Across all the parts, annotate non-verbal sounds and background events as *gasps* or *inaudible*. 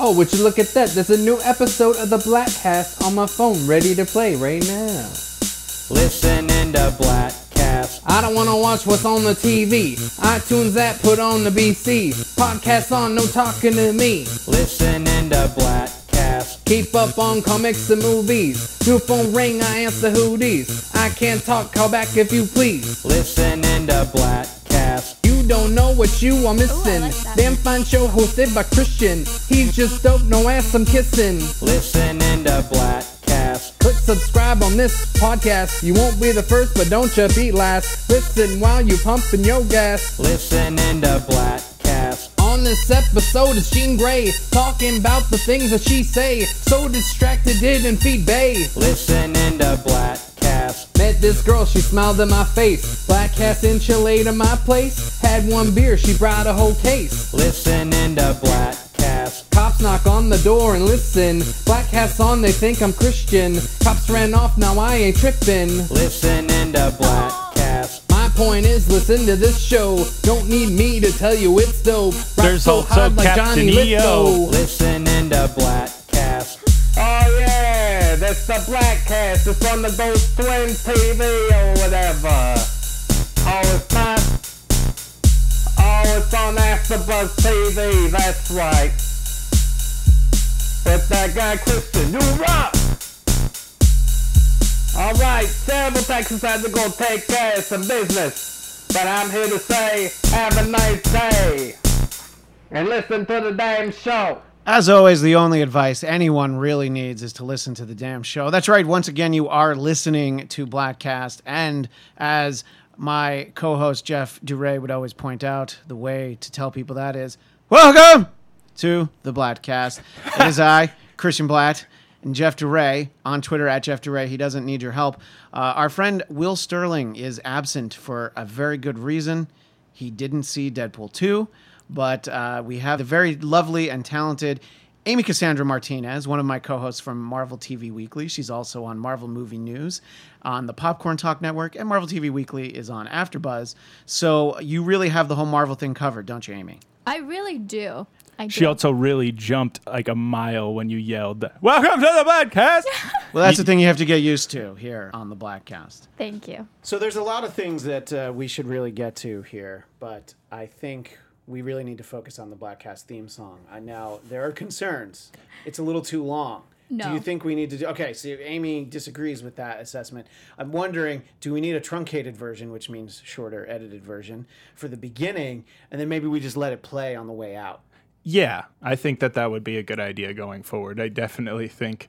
Oh, would you look at that? There's a new episode of the Bladtcast on my phone ready to play right now. Listening to the Bladtcast. I don't wanna watch what's on the TV. iTunes app put on the BC. Podcast on, no talking to me. Listening to the Bladtcast. Keep up on comics and movies. New phone ring, I answer who these. I can't talk, call back if you please. Listening to the Bladtcast. You don't know what you are missing. like. Damn fine show hosted by Christian. He's just dope, no ass I'm kissing. Listening to Bladtcast. Click subscribe on this podcast. You won't be the first, but don't you be last. Listen while you pumping your gas. Listening to Bladtcast. On this episode is Jean Grey talking about the things that she say. So distracted, didn't feed Bay. Listening to Met this girl, she smiled in my face. Bladtcast enchilada to my place. Had one beer, she brought a whole case. Listening to Bladtcast. Cops knock on the door and listen. Black hats on, they think I'm Christian. Cops ran off, now I ain't tripping. Listening to Bladtcast. My point is, listen to this show. Don't need me to tell you it's dope. Rock There's so also hard like Captain Johnny. Lithgow. Listening to Bladtcast. That's the Bladtcast. It's on the Ghost Twins TV or whatever. Oh, it's not. Oh, it's on AfterBuzz TV. That's right. With that guy Christian, you rock. All right, several Texas had to go take care of some business, but I'm here to say, have a nice day, and listen to the damn show. As always, the only advice anyone really needs is to listen to the damn show. That's right. Once again, you are listening to Bladtcast. And as my co host Jeff Duray would always point out, the way to tell people that is welcome to the Bladtcast. It is I, Christian Bladt, and Jeff Duray on Twitter at Jeff Duray. He doesn't need your help. Uh, our friend Will Sterling is absent for a very good reason. He didn't see Deadpool 2, but uh, we have the very lovely and talented Amy Cassandra Martinez, one of my co hosts from Marvel TV Weekly. She's also on Marvel Movie News on the Popcorn Talk Network, and Marvel TV Weekly is on AfterBuzz. So you really have the whole Marvel thing covered, don't you, Amy? I really do. I do. She also really jumped like a mile when you yelled, "Welcome to the podcast." *laughs* Well, that's the thing you have to get used to here on the Bladtcast. Thank you. So there's a lot of things that uh, we should really get to here, but I think we really need to focus on the Bladtcast theme song. I now there are concerns. It's a little too long. Do you think we need to do? Okay, so Amy disagrees with that assessment. I'm wondering, do we need a truncated version, which means shorter, edited version, for the beginning, and then maybe we just let it play on the way out? Yeah, I think that that would be a good idea going forward. I definitely think g-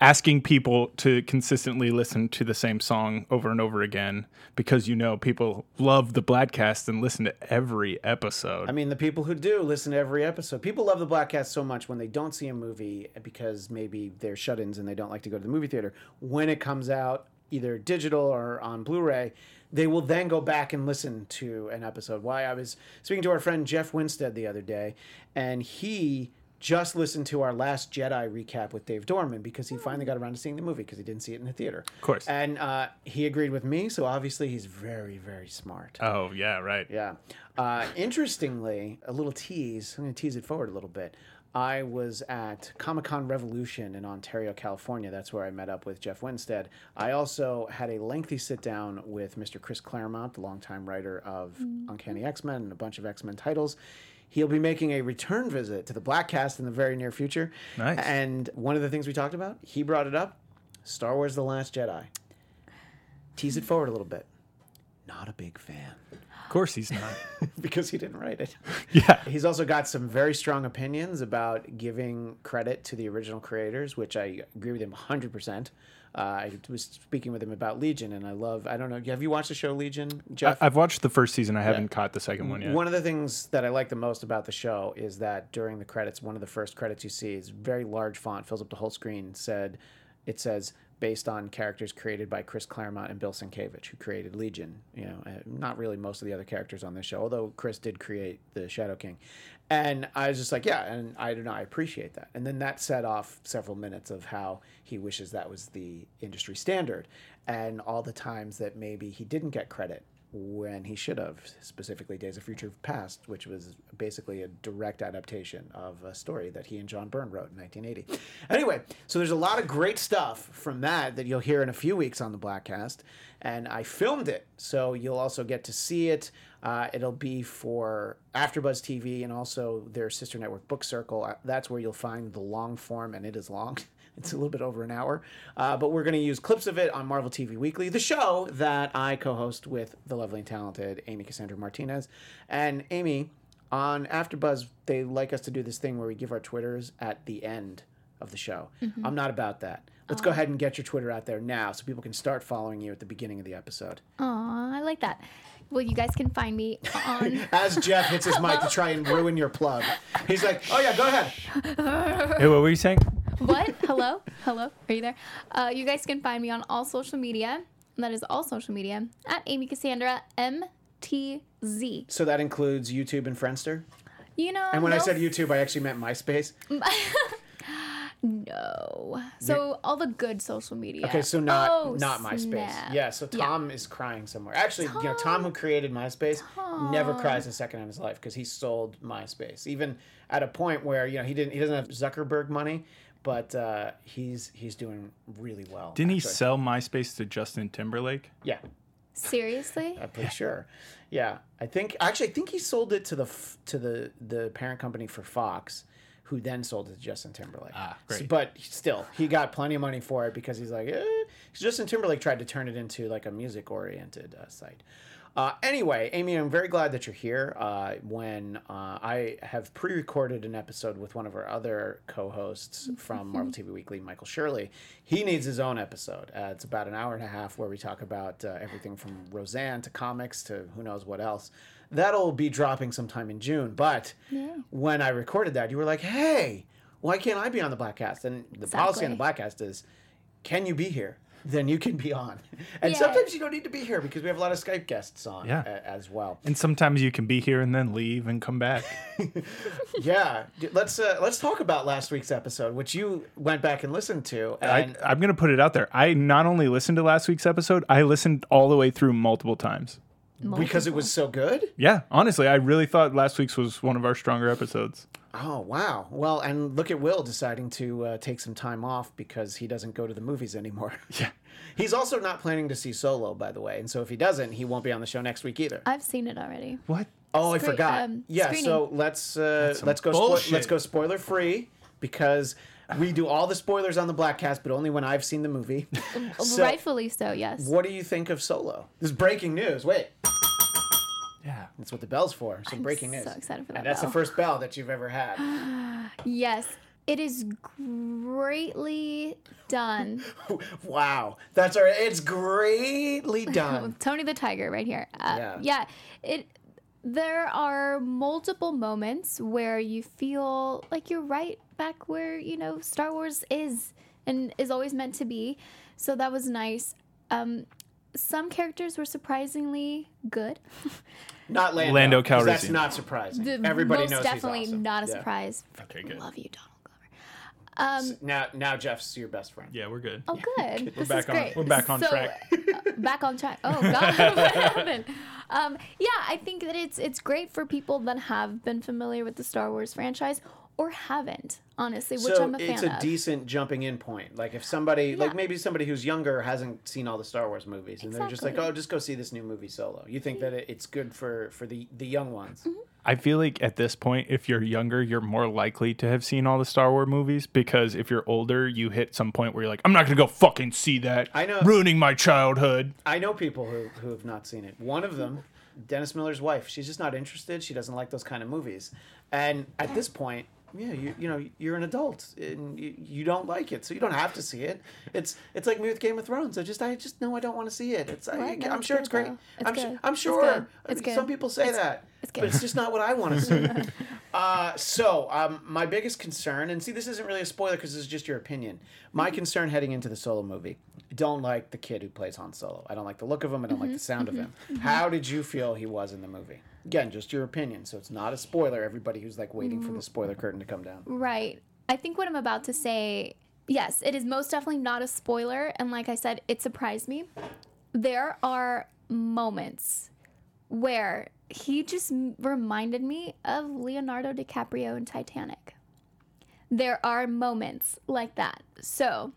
asking people to consistently listen to the same song over and over again because you know people love the Bladtcast and listen to every episode. I mean, the people who do listen to every episode. People love the Bladtcast so much when they don't see a movie because maybe they're shut-ins and they don't like to go to the movie theater. When it comes out, either digital or on Blu-ray, they will then go back and listen to an episode. Why I was speaking to our friend Jeff Winstead the other day, and he just listened to our last Jedi recap with Dave Dorman because he finally got around to seeing the movie because he didn't see it in the theater. Of course. And uh, he agreed with me, so obviously he's very, very smart. oh yeah, right. Yeah. Uh, interestingly, a little tease. I'm going to tease it forward a little bit. I was at Comic Con Revolution in Ontario, California. That's where I met up with Jeff Winstead. I also had a lengthy sit down with Mr. Chris Claremont, the longtime writer of Uncanny X Men and a bunch of X Men titles. He'll be making a return visit to the Bladtcast in the very near future. Nice. And one of the things we talked about, he brought it up Star Wars The Last Jedi. Tease it forward a little bit. Not a big fan Of course he's not. *laughs* because he didn't write it. *laughs* yeah. He's also got some very strong opinions about giving credit to the original creators, which I agree with him 100%. Uh, I was speaking with him about Legion, and I love, I don't know, have you watched the show Legion, Jeff? I- I've watched the first season. I haven't caught the second one yet. One of the things that I like the most about the show is that during the credits, one of the first credits you see is very large font, fills up the whole screen. Said, it says based on characters created by Chris Claremont and Bill Sienkiewicz, who created Legion. You know, uh, not really most of the other characters on this show, although Chris did create the Shadow King. And I was just like, yeah, and I don't know, I appreciate that. And then that set off several minutes of how he wishes that was the industry standard, and all the times that maybe he didn't get credit when he should have, specifically Days of Future Past, which was basically a direct adaptation of a story that he and John Byrne wrote in 1980. Anyway, so there's a lot of great stuff from that that you'll hear in a few weeks on the Bladtcast, and I filmed it, so you'll also get to see it. Uh, it'll be for AfterBuzz TV and also their sister network Book Circle. Uh, That's where you'll find the long form, and it is long. *laughs* It's a little bit over an hour, uh, but we're going to use clips of it on Marvel TV Weekly, the show that I co-host with the lovely and talented Amy Cassandra Martinez. And Amy, on AfterBuzz, they like us to do this thing where we give our Twitters at the end of the show. I'm not about that. Let's go ahead and get your Twitter out there now, so people can start following you at the beginning of the episode. Aw, I like that. Well, you guys can find me on. *laughs* As Jeff hits his mic to try and ruin your plug, he's like, "Oh yeah, go ahead." Hey, what were you saying? what? Hello? Hello? Are you there? Uh, you guys can find me on all social media. That is all social media at Amy Cassandra MTZ. So that includes YouTube and Friendster. You know. And when I said YouTube, I actually meant MySpace. *laughs* No. So all the good social media. Okay, so not Oh, not MySpace. snap. Yeah, so Tom is crying somewhere. Actually, you know, Tom who created MySpace never cries a second in his life because he sold MySpace. Even at a point where you know he didn't he doesn't have Zuckerberg money, but uh, he's he's doing really well. Didn't he actually. sell MySpace to Justin Timberlake? Yeah, Seriously? I'm pretty sure. Yeah, I think actually I think he sold it to the to the the parent company for Fox, who then sold it to Justin Timberlake. Ah, So- great. but still, he got plenty of money for it because he's like, eh. 'cause Justin Timberlake tried to turn it into like a music oriented uh, site. Uh, anyway, Amy, I'm very glad that you're here. Uh, when uh, I have pre-recorded an episode with one of our other co-hosts from *laughs* Marvel TV Weekly, Michael Shirley, he needs his own episode. Uh, it's about an hour and a half where we talk about uh, everything from Roseanne to comics to who knows what else. That'll be dropping sometime in June. But when I recorded that, you were like, "Hey, why can't I be on the Bladtcast?" And the policy on the Bladtcast is, "Can you be here?" Then you can be on. *laughs* And Yeah. sometimes you don't need to be here because we have a lot of Skype guests on Yeah. a- as well. And sometimes you can be here and then leave and come back. *laughs* Yeah, let's uh, let's talk about last week's episode, which you went back and listened to. I, I'm going to put it out there. I not only listened to last week's episode, I listened all the way through multiple times. Because it was so good. Yeah, honestly, I really thought last week's was one of our stronger episodes. Oh wow! Well, and look at Will deciding to uh, take some time off because he doesn't go to the movies anymore. *laughs* Yeah. *laughs* He's also not planning to see Solo, by the way, and so if he doesn't, he won't be on the show next week either. I've seen it already. What? Oh, I forgot. um, yeah, screening. so let's uh, let's go spo- let's go spoiler free because we do all the spoilers on the Bladtcast, but only when I've seen the movie. *laughs* *laughs* So, Rightfully so, yes. What do you think of Solo? This is breaking news. Wait, Yeah. that's what the bell's for. Some breaking news. so excited for that And that's bell. the first bell that you've ever had. *sighs* Yes. It is greatly done. *laughs* wow, that's our. It's greatly done. Tony the Tiger right here. Uh, Yeah. yeah. It there are multiple moments where you feel like you're right back where, you know, Star Wars is and is always meant to be. So that was nice. Um some characters were surprisingly good. *laughs* Not Lando. Calrissian. That's not surprising. The- Everybody most knows definitely he's awesome. not a Yeah. surprise. Okay, good. Love you, Donald Glover. Um, Now, now Jeff's your best friend. Yeah, we're good. Oh, good. *laughs* this back on- great. we're back on So, track. uh, back on track. Oh God, *laughs* what happened? Um, yeah, I think that it's it's great for people that have been familiar with the Star Wars franchise or haven't, honestly, which so I'm a fan it's a of. decent jumping in point. Like if somebody, like maybe somebody who's younger hasn't seen all the Star Wars movies, and they're just like, "Oh, just go see this new movie Solo." You think that it, it's good for for the the young ones? Mm-hmm. I feel like at this point, if you're younger, you're more likely to have seen all the Star Wars movies because if you're older, you hit some point where you're like, I'm not gonna go fucking see that. I know- ruining my childhood. I know people who who have not seen it. One of them, Dennis Miller's wife, she's just not interested. She doesn't like those kind of movies. And at this point, yeah, you you know you're an adult and you, you don't like it, so you don't have to see it. It's it's like me with Game of Thrones. I just I just know I don't want to see it. It's I, it's sure good, it's great. It's I'm good. Su- I'm It's sure. good. It's Some people say that, it's but it's just not what I want to *laughs* see. Uh, so um, my biggest concern, and see, this isn't really a spoiler because this is just your opinion. My concern heading into the solo movie, I don't like the kid who plays Han Solo. I don't like the look of him. I don't like the sound of him. How did you feel he was in the movie? Again, just your opinion. So it's not a spoiler. Everybody who's like waiting for the spoiler curtain to come down. Right. I think what I'm about to say, yes, it is most definitely not a spoiler. And like I said, it surprised me. There are moments where he just reminded me of Leonardo DiCaprio in Titanic. There are moments like that. So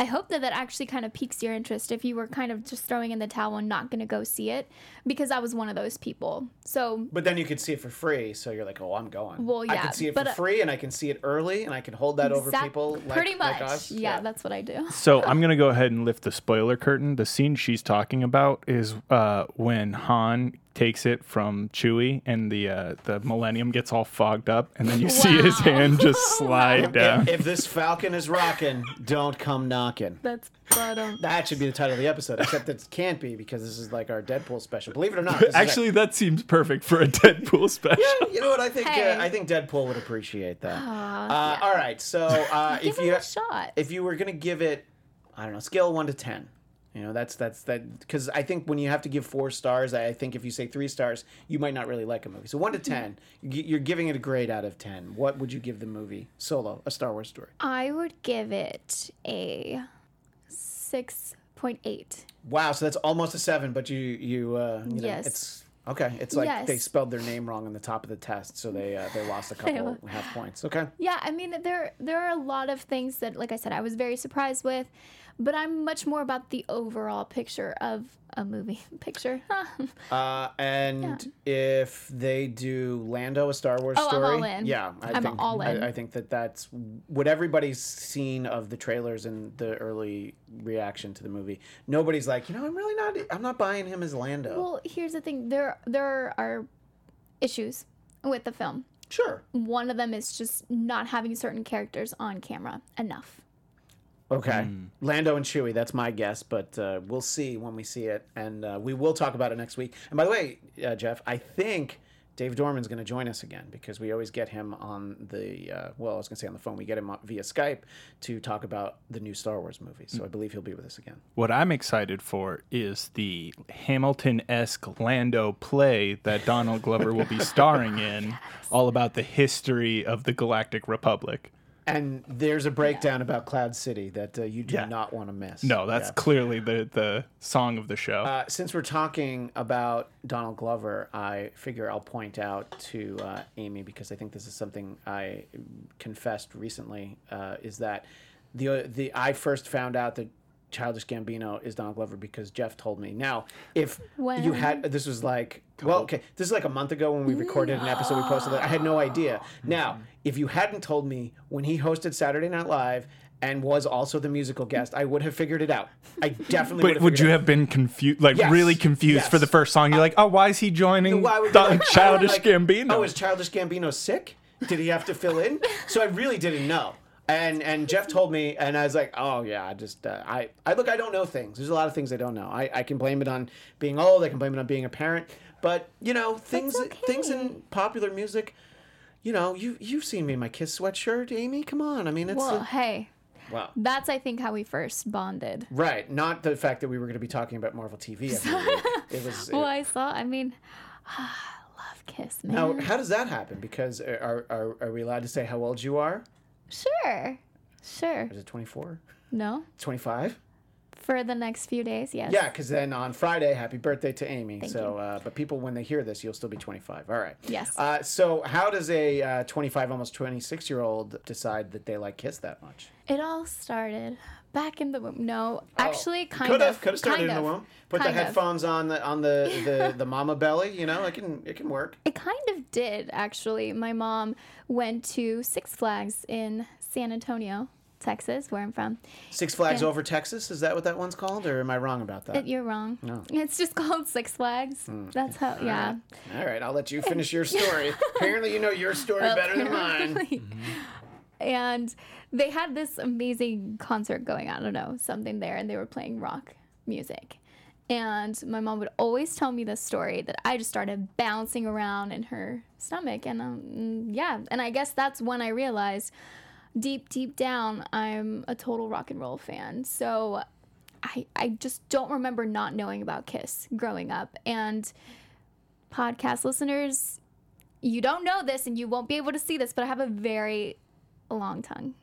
I hope that that actually kind of piques your interest if you were kind of just throwing in the towel and not going to go see it, because I was one of those people. So But then you could see it for free, so you're like, oh, I'm going. Well, yeah, I can see it but, for uh, free, and I can see it early, and I can hold that over exact- people like, pretty much. like us. yeah, that's what I do. So I'm gonna go ahead and lift the spoiler curtain. The scene she's talking about is uh, when Han takes it from Chewie, and the uh, the Millennium gets all fogged up, and then you see his hand just slide down. If, if this Falcon is rocking, don't come knocking. That's but um, That should be the title of the episode, except it can't be because this is like our Deadpool special. Believe it or not, this is Actually, that seems perfect for a Deadpool *laughs* special. a- you know what I think? Hey. Uh, I think Deadpool would appreciate that. Aw, uh, yeah. All right, so uh, give if it you a shot. if you were gonna give it, I don't know, scale one to ten. You know, that's that's that because I think when you have to give four stars, I think if you say three stars, you might not really like a movie. So one to ten, you- you're giving it a grade out of ten. What would you give the movie Solo, a Star Wars story? I would give it a six point eight. Wow, so that's almost a seven, but you you uh, you know, Yes. it's okay. It's like they spelled their name wrong on the top of the test, so they uh, they lost a couple half points. Okay. Yeah, I mean there there are a lot of things that, like I said, I was very surprised with, but I'm much more about the overall picture of a movie *laughs* picture. *laughs* Uh, and if they do Lando a Star Wars Oh, I'm story, all in. yeah, I I'm think all in. I, I think that that's what everybody's seen of the trailers and the early reaction to the movie. Nobody's like, you know, I'm really not. I'm not buying him as Lando. well, here's the thing: there there are issues with the film. sure. One of them is just not having certain characters on camera enough. Okay. Hmm. Lando and Chewie, that's my guess, but uh, we'll see when we see it. And uh, we will talk about it next week. And by the way, uh, Jeff, I think Dave Dorman's going to join us again because we always get him on the, uh, well, I was going to say on the phone, we get him via Skype to talk about the new Star Wars movie. So I believe he'll be with us again. What I'm excited for is the Hamilton esque Lando play that Donald Glover will be starring in, *laughs* all about the history of the Galactic Republic. And there's a breakdown about Cloud City that uh, you do Yeah. not want to miss. No, that's Yeah. clearly the, the song of the show. Uh, since we're talking about Donald Glover, I figure I'll point out to uh, Amy because I think this is something I confessed recently. Uh, is that the the I first found out that Childish Gambino is Donald Glover because Jeff told me. Now, if you had this was like well, okay, this is like a month ago when we recorded an episode. We posted it. I had no idea. Now, if you hadn't told me when he hosted Saturday Night Live. And was also the musical guest. I would have figured it out. I *laughs* definitely. but have would figured you it out. have been confused, like Yes. really confused for the first song? You're uh, like, oh, why is he joining Why would the like- Childish like, Gambino? Oh, is Childish Gambino sick? Did he have to fill in? So I really didn't know. And and Jeff told me, and I was like, oh yeah, I just uh, I I look, I don't know things. There's a lot of things I don't know. I, I can blame it on being old. I can blame it on being a parent. But you know, things things in popular music. You know, you you've seen me in my Kiss sweatshirt, Amy. Come on, I mean, it's Well, a, hey, wow. that's I think how we first bonded. Right, not the fact that we were going to be talking about Marvel TV every *laughs* week. It was. Well, I saw. I mean, *sighs* I love Kiss, man. now, how does that happen? Because are, are are we allowed to say how old you are? Sure, sure. Is it 24? No, 25? for the next few days, yes. Yeah, because then on Friday, happy birthday to Amy. Thank so, you. Uh, but people, when they hear this, you'll still be 25. All right. Yes. Uh, so, how does a uh, 25, almost 26 year old decide that they like Kiss that much? It all started back in the womb. No, actually, kind could of. have, could have started kind in the womb. Put the kind of. headphones on the on the, the, the mama belly. You know, it can it can work. It kind of did, actually. My mom went to Six Flags in San Antonio, Texas, where I'm from. Six Flags over Texas. Is that what that one's called, or am I wrong about that? You're wrong. No. It's just called Six Flags. Hmm. That's how, yeah. All right, I'll let you *laughs* finish your story. Apparently, you know your story better than mine. And they had this amazing concert going on. I don't know, something there, and they were playing rock music. And my mom would always tell me this story that I just started bouncing around in her stomach. And um, yeah, and I guess that's when I realized deep, deep down, I'm a total rock and roll fan. So I, I just don't remember not knowing about Kiss growing up. And podcast listeners, you don't know this and you won't be able to see this, but I have a very long tongue.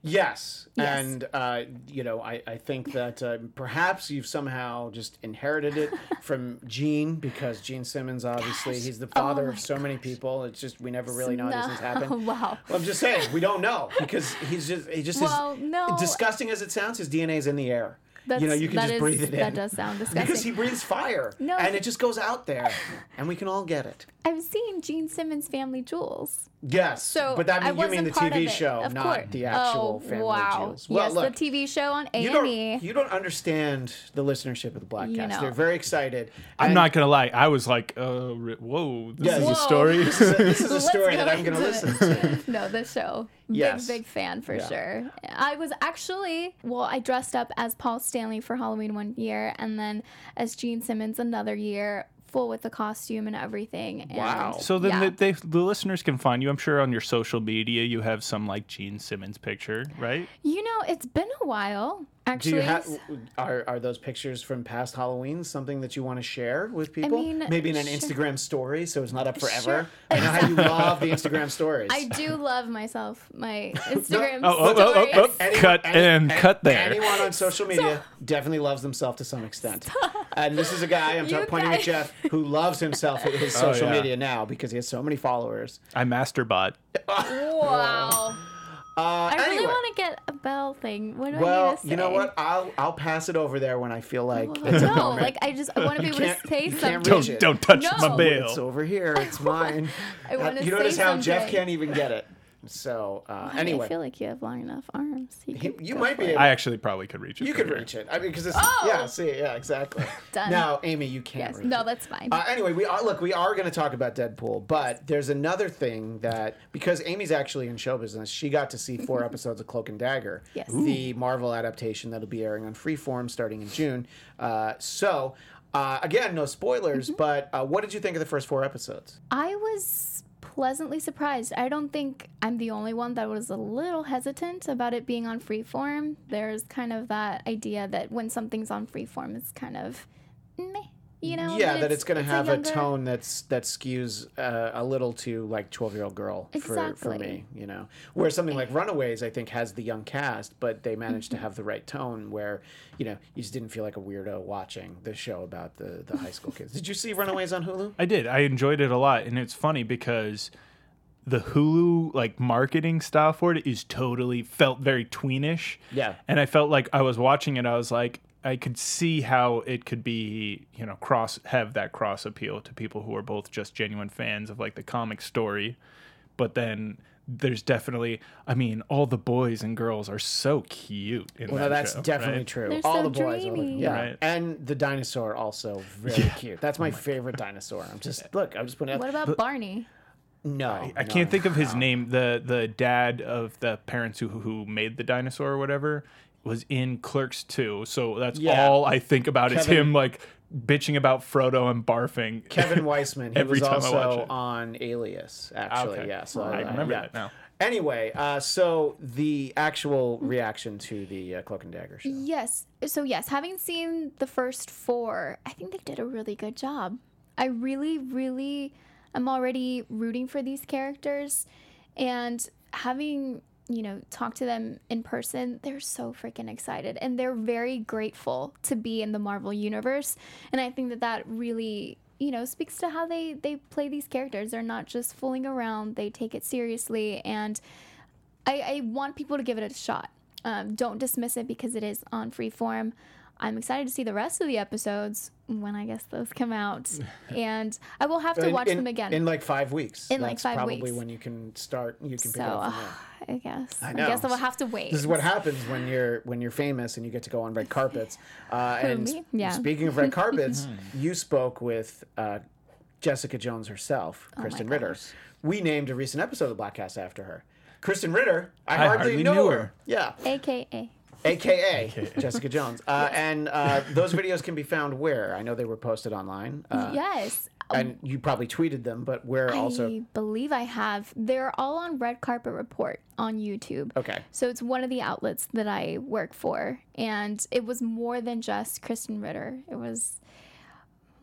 Yes, Yes. and uh, you know, I, I think that uh, perhaps you've somehow just inherited it *laughs* from Gene because Gene Simmons, obviously, he's the father Oh of so many people. It's just we never really know No. these things happen. wow. Well, I'm just saying we don't know because he's just he just Well, is no. disgusting as it sounds. His DNA is in the air. That's, you know, you can just is- breathe it in. That does sound *laughs* disgusting. because he breathes fire, No, and it just goes out there, and we can all get it. I've seen Gene Simmons' Family Jewels. Yes, So but that I mean, you mean the part of TV show, of not course. the actual oh, Family wow. Jewels. Well, yes, look, the TV show on A you and don't E. you don't understand the listenership of the Bladtcast. You know. They're very excited. I'm not gonna lie. I was like, uh, ri- whoa, this Yeah, is Whoa. a *laughs* story. *laughs* This is a, this is a story go that I'm going to listen to. *laughs* no, the show. Yes. Big, big fan for Yeah. sure. I was actually, well, I dressed up as Paul Stanley for Halloween one year and then as Gene Simmons another year, full with the costume and everything. And Wow. So then yeah. the, they, the listeners can find you. I'm sure on your social media you have some like Gene Simmons picture, right? You know, it's been a while, Do you have are are those pictures from past Halloween something that you want to share with people? mean, Maybe in an sure. Instagram story, so it's not up forever. Sure. I know how you love the Instagram stories. I do love myself, my *laughs* Instagram Oh, oh, oh, oh, stories. oh. Anyone- cut any- and any- cut there. Anyone on social media definitely loves themselves to some extent. And this is a guy I'm You pointing at Jeff who loves himself at his *laughs* Oh, social yeah. media now because he has so many followers. I masterbot. *laughs* Wow. Uh, I really want to get a bell thing. What do I Well, need to say? you know what? I'll I'll pass it over there when I feel like *laughs* it's No, moment. like I just I want to be able to can't- say something. Don't it. don't touch No. my bail. It's over here. It's mine. *laughs* I wanna you notice say how Jeff can't even get it. So uh, anyway, I feel like you have long enough arms. You, He- you might be able- I actually probably could reach it. you could here. reach it. I mean, because it's Oh! yeah. See, yeah, exactly. *laughs* Done. Now, Amy, you can't. Yes. reach No, it. that's fine. Uh, anyway, we are look. We are going to talk about Deadpool, but there's another thing that because Amy's actually in show business, she got to see four *laughs* episodes of Cloak and Dagger, Yes. the Marvel adaptation that'll be airing on Freeform starting in June. Uh, so, uh, again, no spoilers, Mm-hmm. but uh, what did you think of the first four episodes? I was pleasantly surprised. I don't think I'm the only one that was a little hesitant about it being on freeform. There's kind of that idea that when something's on freeform, it's kind of. You know? yeah, that it's, going to have a, younger- tone that's that skews uh, a little to like twelve year old girl for, for me. You know, where something like Runaways, I think, has the young cast, but they managed to have the right tone where you know you just didn't feel like a weirdo watching the show about the the high school kids. Did you see *laughs* Runaways on Hulu? I did. I enjoyed it a lot, and it's funny because the Hulu like marketing style for it is totally felt very tweenish. Yeah. and I felt like I was watching it. I was like, I could see how it could be, you know, cross have that cross appeal to people who are both just genuine fans of like the comic story, but then. There's definitely, I mean, all the boys and girls are so cute in Well, that that's show, definitely right? true. They're All so the boys, are dreamy. like- yeah, Right. and the dinosaur also very cute. That's oh my favorite dinosaur. I'm just look. I'm just putting it. What about Barney? no, I can't think of his name. The the dad of the parents who who made the dinosaur or whatever was in Clerks 2. So that's Yeah. all I think about is Kevin- him like bitching about Frodo and barfing. Kevin *laughs* Weisman. He Every was time I watch also it. on Alias, actually. Okay. Yeah, so I uh, remember yeah. that now. Anyway, uh, so the actual reaction to the uh, Cloak and Dagger show. Yes. So yes, having seen the first four, I think they did a really good job. I really, really am already rooting for these characters and having, you know, talk to them in person, they're so freaking excited and they're very grateful to be in the Marvel universe. And I think that that really you know speaks to how they they play these characters they're not just fooling around they take it seriously and I, I want people to give it a shot. Um, don't dismiss it because it is on freeform. I'm excited to see the rest of the episodes when I guess those come out, *laughs* and I will have to watch in, them again. in like five weeks. In, like, That's five probably weeks. when you can start. You can pick so it up from there. *sighs* I guess I, know. guess I will have to wait. This is what happens when you're when you're famous and you get to go on red carpets. *laughs* Uh, and me? Yeah. speaking of red carpets, *laughs* you spoke with uh, Jessica Jones herself, Krista Ritter. We named a recent episode of the Bladtcast after her. Krista Ritter, I, I hardly, hardly know knew her. her. Yeah, AKA. AKA, Jessica Jones. Uh, And uh, those videos can be found where? I know they were posted online. Uh, yes. And you probably tweeted them, but where also? I believe I have. They're all on Red Carpet Report on YouTube. Okay. So it's one of the outlets that I work for. And it was more than just Krista Ritter. It was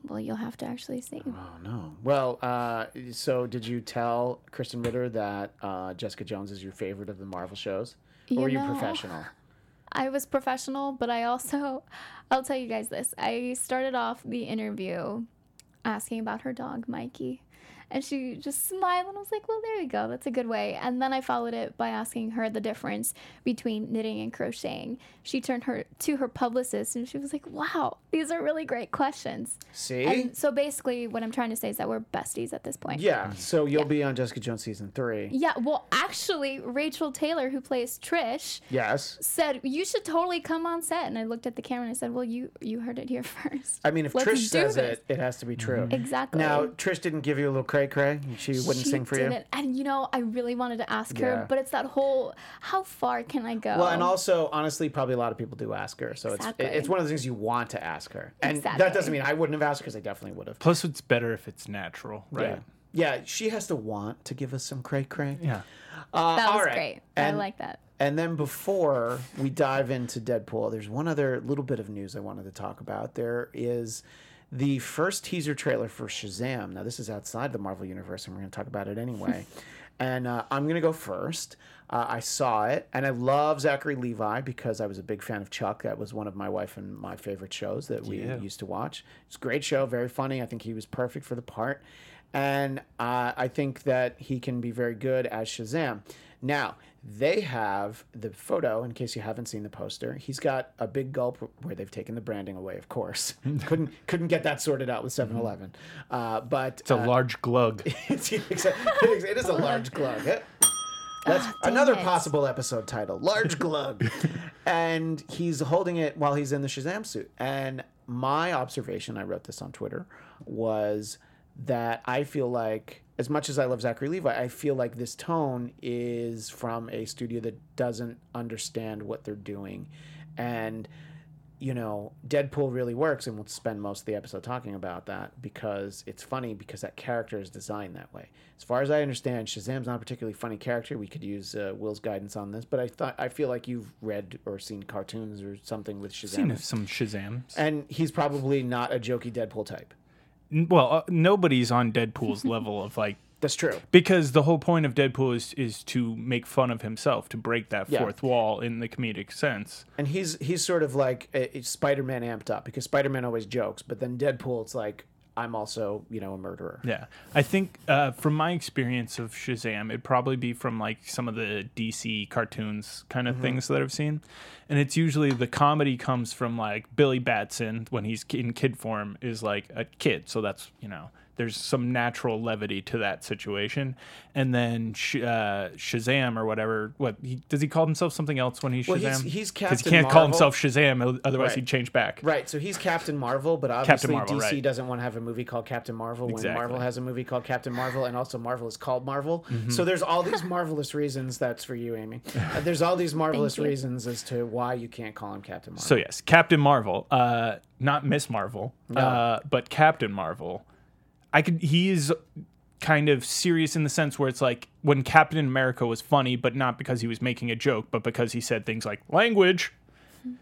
well, you'll have to actually see. Oh no. Well, uh, so did you tell Krista Ritter that uh, Jessica Jones is your favorite of the Marvel shows, or You were you know- professional? I was professional, but I also, *laughs* I'll tell you guys this. I started off the interview asking about her dog, Mikey. And she just smiled, and I was like, well, there you go. That's a good way. And then I followed it by asking her the difference between knitting and crocheting. She turned her to her publicist, and she was like, wow, these are really great questions. See. And so basically, what I'm trying to say is that we're besties at this point. yeah. Mm-hmm. So you'll be on Jessica Jones season three. Yeah, well, actually, Rachael Taylor, who plays Trish, Yes. said you should totally come on set and i looked at the camera and i said well you you heard it here *laughs* first I mean, if Let's Trish says this. it, it has to be true. Mm-hmm. exactly Now, Trish didn't give you a little cray cray. She wouldn't She sing for you. didn't. and you know i really wanted to ask Yeah. her but it's that whole how far can i go Well, and also, honestly, probably a lot of people do ask her. So Exactly. it's it's one of the things you want to ask her. And that doesn't mean I wouldn't have asked her because I definitely would have. Plus, it's better if it's natural, right? Yeah. Yeah, she has to want to give us some cray cray. Yeah. Uh, that was right. great And, i like that And then before we dive into Deadpool, there's one other little bit of news I wanted to talk about. There is the first teaser trailer for Shazam. Now, this is outside the Marvel Universe, and we're going to talk about it anyway. *laughs* and uh, I'm going to go first. Uh, I saw it, and I love Zachary Levi because I was a big fan of Chuck. That was one of my wife and my favorite shows that we Yeah. used to watch. It's a great show, very funny. I think he was perfect for the part. And uh, I think that he can be very good as Shazam. Now, they have the photo, in case you haven't seen the poster. He's got a big gulp where they've taken the branding away, of course. *laughs* couldn't couldn't get that sorted out with 7 Eleven. Uh, but It's a large glug. *laughs* it's, it is a large glug. Eh? *laughs* That's dang another it. possible episode title. Large glug. and he's holding it while he's in the Shazam suit. And my observation, I wrote this on Twitter, was that I feel like as much as I love Zachary Levi, I feel like this tone is from a studio that doesn't understand what they're doing. And you know, Deadpool really works, and we'll spend most of the episode talking about that because it's funny because that character is designed that way. As far as I understand, Shazam's not a particularly funny character. We could use uh, Will's guidance on this, but I thought I feel like you've read or seen cartoons or something with Shazam. Seen some Shazams. and he's probably not a jokey Deadpool type. Well, uh, nobody's on Deadpool's *laughs* level of like That's true. because the whole point of Deadpool is is to make fun of himself, to break that Yeah. fourth wall in the comedic sense. And he's he's sort of like a, a Spider-Man amped up because Spider-Man always jokes, but then Deadpool, it's like I'm also you know a murderer. Yeah, I think uh, from my experience of Shazam, it'd probably be from like some of the DC cartoons kind of things that I've seen, and it's usually the comedy comes from like Billy Batson when he's in kid form is like a kid, so that's you know there's some natural levity to that situation, and then Sh- uh, Shazam or whatever, what he, does he call himself something else when he's Well, Shazam? he's- he's 'Cause Captain he can't call himself Shazam, otherwise Right. he'd change back. Right, so he's Captain Marvel, but obviously Marvel, DC right. doesn't want to have a movie called Captain Marvel when Exactly. Marvel has a movie called Captain Marvel, and also Marvel is called Marvel. Mm-hmm. So there's all these marvelous reasons. That's for you, Amy. *laughs* Uh, there's all these marvelous reasons as to why you can't call him Captain Marvel. So yes, Captain Marvel, uh, not Miss Marvel, uh, but Captain Marvel. I could. He is kind of serious in the sense where it's like when Captain America was funny, but not because he was making a joke, but because he said things like language.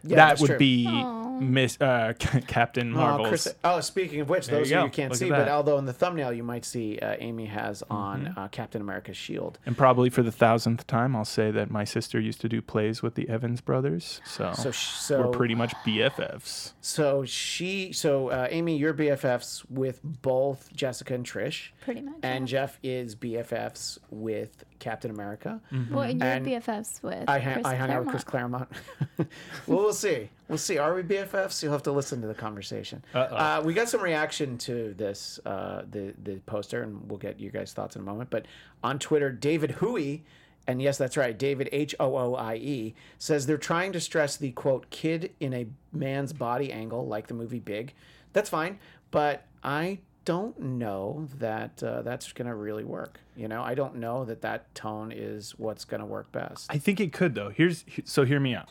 Yeah, that would true. be Miss uh, *laughs* Captain Oh, Marvel's. Chris, oh, speaking of which, There those you of go. you can't Look see, but although in the thumbnail you might see uh, Amy has on Mm-hmm. uh, Captain America's shield. and probably for the thousandth time, I'll say that my sister used to do plays with the Evans brothers, so, So, so we're pretty much BFFs. So she, so uh, Amy, you're BFFs with both Jessica and Trish, pretty much and yeah. Jeff is BFFs with Captain America. well and you're and bffs with I, ha- Chris I hung out with Chris Claremont. Claremont. *laughs* well, we'll see. We'll see. Are we BFFs? You'll have to listen to the conversation. Uh, we got some reaction to this, uh, the the poster, and we'll get you guys' thoughts in a moment. But on Twitter, David Hooie, and yes, that's right, David H O O I E says they're trying to stress the quote kid in a man's body angle, like the movie Big. That's fine, but I don't know that uh, that's going to really work. You know, I don't know that that tone is what's going to work best. I think it could though. Here's so hear me out.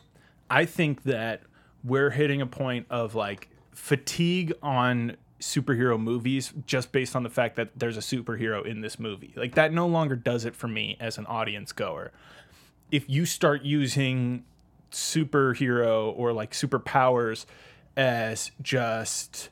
I think that we're hitting a point of like fatigue on superhero movies just based on the fact that there's a superhero in this movie. Like that no longer does it for me as an audience goer. If you start using superhero or like superpowers as just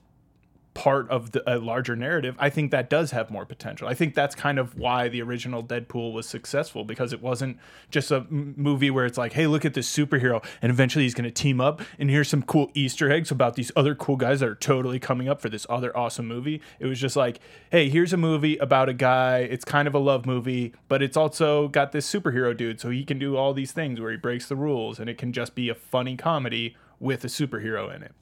part of the, a larger narrative, I think that does have more potential. I think that's kind of why the original Deadpool was successful because it wasn't just a m- movie where it's like, hey, look at this superhero, and eventually he's going to team up, and here's some cool Easter eggs about these other cool guys that are totally coming up for this other awesome movie. It was just like, hey, here's a movie about a guy. It's kind of a love movie, but it's also got this superhero dude, so he can do all these things where he breaks the rules, and it can just be a funny comedy with a superhero in it.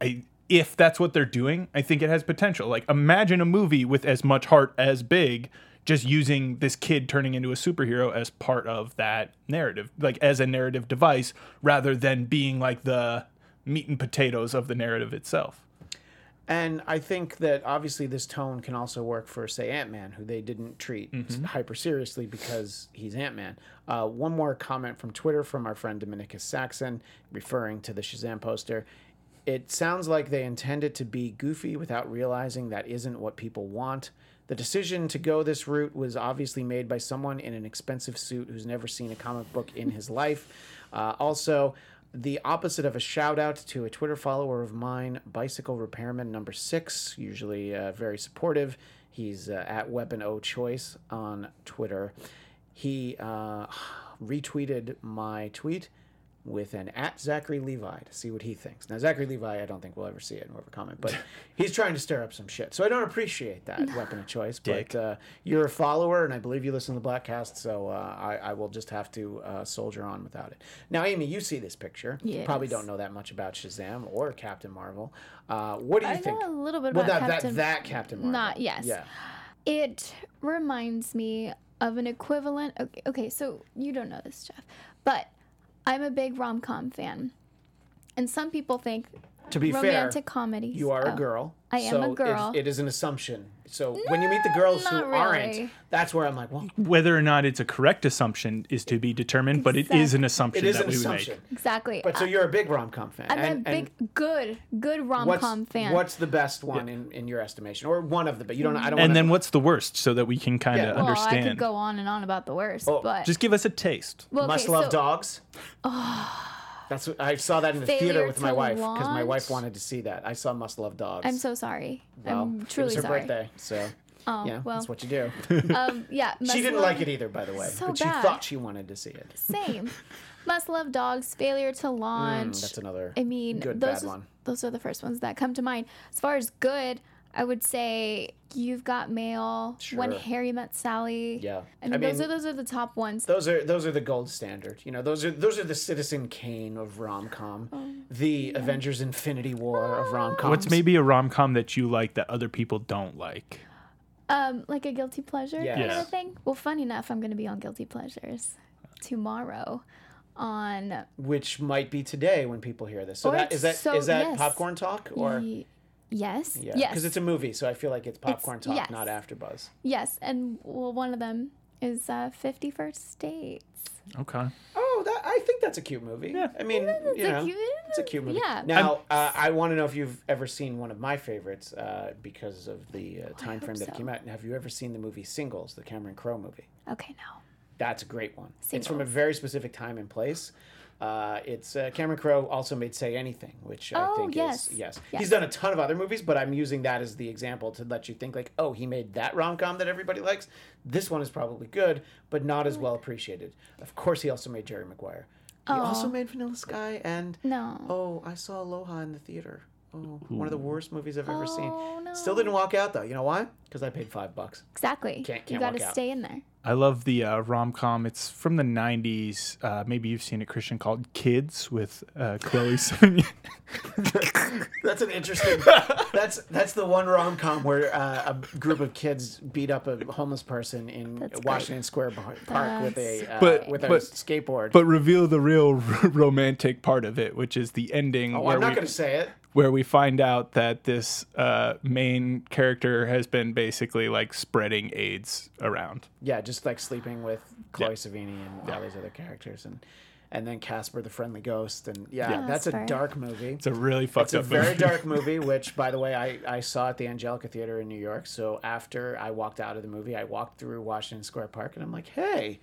I if that's what they're doing, I think it has potential. Like imagine a movie with as much heart as Big just using this kid turning into a superhero as part of that narrative, like as a narrative device rather than being like the meat and potatoes of the narrative itself. And I think that obviously this tone can also work for, say, Ant Man, who they didn't treat hyper seriously because he's Ant Man. Uh, one more comment from Twitter from our friend Dominicus Saxon, referring to the Shazam poster. It sounds like they intend it to be goofy without realizing that isn't what people want. The decision to go this route was obviously made by someone in an expensive suit who's never seen a comic book in his *laughs* life. Uh, also, the opposite of a shout out to a Twitter follower of mine, Bicycle Repairman number six, usually uh, very supportive. He's uh, at Weapon O Choice on Twitter. He uh, *sighs* retweeted my tweet with an at Zachary Levi to see what he thinks. Now, Zachary Levi, I don't think we'll ever see it and we'll ever comment, but *laughs* he's trying to stir up some shit. So I don't appreciate that weapon of choice. Dick. But uh, you're a follower, and I believe you listen to the Bladtcast, so uh, I, I will just have to uh, soldier on without it. Now, Amy, you see this picture. You probably don't know that much about Shazam or Captain Marvel. Uh, what do you I think? know a little bit well, about that, Captain. that that Captain Marvel. Not- yes. Yeah. It reminds me of an equivalent. Okay, okay, so you don't know this, Jeff, but I'm a big rom com fan. And some people think To be romantic fair, comedies. you are a oh, girl. I am so a it- girl. it is an assumption. So when you meet the girls who not aren't, that's where I'm like, well, Whether or not it's a correct assumption is to be determined, but it is an assumption it is that an we would assumption. make. Exactly. But so uh, you're a big rom com fan. I'm and, a big, good, good rom com fan. What's the best one in, in your estimation, or one of the? But you don't. I don't. And wanna, then what's the worst so that we can kind of Yeah. well, I could go on and on about the worst, Oh, but Just give us a taste. well, okay, must love so- dogs. *sighs* Oh. That's what I saw that in the theater with my wife because my wife wanted to see that. I saw Must Love Dogs. I'm so sorry. well, I'm it truly was her sorry. birthday, so Oh, yeah, well, that's what you do. um, yeah. *laughs* she didn't Love- like it either, by the way, So but she bad. thought she wanted to see it. Same. *laughs* Must love dogs. Failure to launch. Mm, that's another. I mean, good, those bad one. those are the first ones that come to mind. As far as good, I would say you've got mail. When Harry met Sally. Yeah. I mean, I those are those are the top ones. Those are those are the gold standard. You know, those are those are the Citizen Kane of rom com, Oh, the Avengers Infinity War of rom com. What's maybe a rom com that you like that other people don't like? Um, like a guilty pleasure kind of thing. Well, funny enough, I'm going to be on guilty pleasures tomorrow. On which might be today when people hear this. So Or that is that it's is that yes. popcorn talk or y- yes, yeah, yes, because it's a movie, so I feel like it's popcorn talk, yes. not AfterBuzz. yes, and well, one of them is uh, Fifty First Dates. Okay. Oh, that I think that's a cute movie. Yeah, I mean, It's you a know, cute- it's a cute movie. yeah. Now, uh, I want to know if you've ever seen one of my favorites uh, because of the uh, time hope frame that it so. came out. Have you ever seen the movie Singles, the Cameron Crowe movie? Okay, no. That's a great one. It's from a very specific time and place. Uh, it's uh, Cameron Crowe also made "Say Anything," which I Oh, think yes. is yes. Yes. He's done a ton of other movies, but I'm using that as the example to let you think like, oh, he made that rom com that everybody likes. This one is probably good, but not as well appreciated. Of course, he also made Jerry Maguire. He also made Vanilla Sky and No. oh, I saw Aloha in the theater. Oh, one of the worst movies I've ever seen. Oh, no. Still didn't walk out though. You know why? Because I paid five bucks. Exactly. Can't- you can't got to stay in there. I love the uh, rom com. It's from the 90s. Uh, maybe you've seen it, Christian, called Kids with uh, Chloe *laughs* Sevigny. That's an interesting. that's that's the one rom com where uh, a group of kids beat up a homeless person in That's great. Washington Square Bar- Park with a uh, But- with a but- skateboard. but reveal the real *laughs* romantic part of it, which is the ending oh, where, I'm not we, going to say it. Where we find out that this uh, main character has been basically like spreading AIDS around. Yeah, just like sleeping with Chloe Yeah. Savini and all these other characters, and and then Casper the Friendly Ghost, and yeah, that's a dark movie. It's a really fucked It's a up very dark *laughs* movie, which, by the way, I, I saw at the Angelika Theater in New York. So after I walked out of the movie, I walked through Washington Square Park, and I'm like, hey,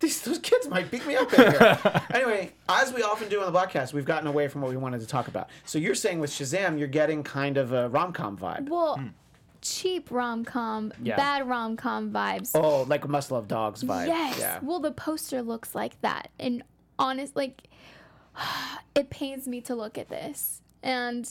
These those kids might beat me up in here. *laughs* anyway, as we often do on the podcast, we've gotten away from what we wanted to talk about. So you're saying with Shazam, you're getting kind of a rom com vibe. Well, hmm. cheap rom com, Yeah. bad rom com vibes. Oh, like a Must Love Dogs vibe. Yes. Yeah. Well, the poster looks like that. And honest, like, *sighs* it pains me to look at this. And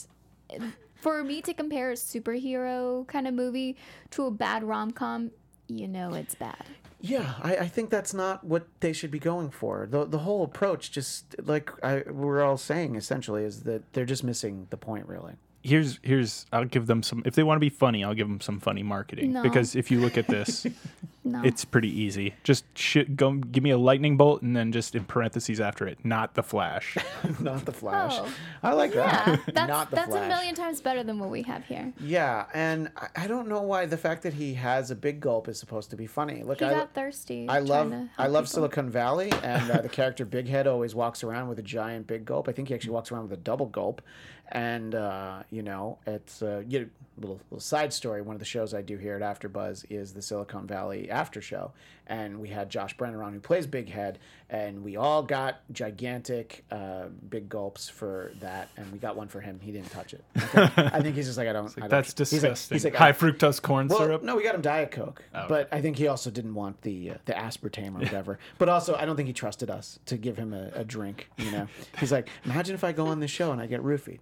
for me to compare a superhero kind of movie to a bad rom com, you know it's bad. Yeah, I, I think that's not what they should be going for. The the whole approach, just like I, we're all saying, essentially, is that they're just missing the point. Really. Here's here's I'll give them some if they want to be funny, I'll give them some funny marketing No. because if you look at this, *laughs* No. it's pretty easy. Just sh- go give me a lightning bolt and then just in parentheses after it, not the Flash. *laughs* not the Flash. Oh. I like yeah, that. *laughs* that's, not the that's Flash. a million times better than what we have here. Yeah, and I, I don't know why the fact that he has a big gulp is supposed to be funny. Look, He I, got thirsty. I love I love people. Silicon Valley, and uh, the character Big Head always walks around with a giant big gulp. I think he actually walks around with a double gulp, and uh, you know it's uh, you know, little little side story. One of the shows I do here at AfterBuzz is the Silicon Valley After Show, and we had Josh Brener on who plays Big Head, and we all got gigantic uh, big gulps for that, and we got one for him. He didn't touch it. *laughs* I think, I think he's just like I don't. I don't That's he's like- disgusting. he's like, High fructose corn well, syrup. no, we got him Diet Coke, but I think he also didn't want the uh, the aspartame or whatever. but also, I don't think he trusted us to give him a, a drink. You know, he's like, imagine if I go on this show and I get roofied.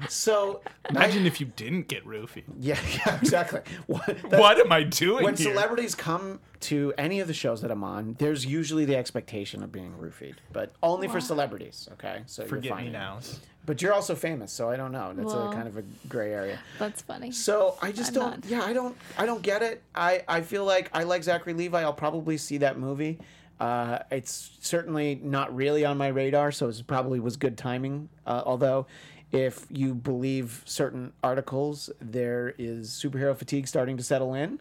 *laughs* so Imagine if you didn't get roofied. yeah, *laughs* yeah, exactly. What, What am I doing when here? celebrities come to any of the shows that I'm on, there's usually the expectation of being roofied, but only for celebrities. Okay, so you're Forget fine. me nows. But you're also famous, so I don't know. That's Well. a kind of a gray area. That's funny. So I just I'm don't. not. Yeah, I don't. I don't get it. I I feel like I like Zachary Levi. I'll probably see that movie. Uh, it's certainly not really on my radar, so it probably was good timing. Uh, although, if you believe certain articles, there is superhero fatigue starting to settle in.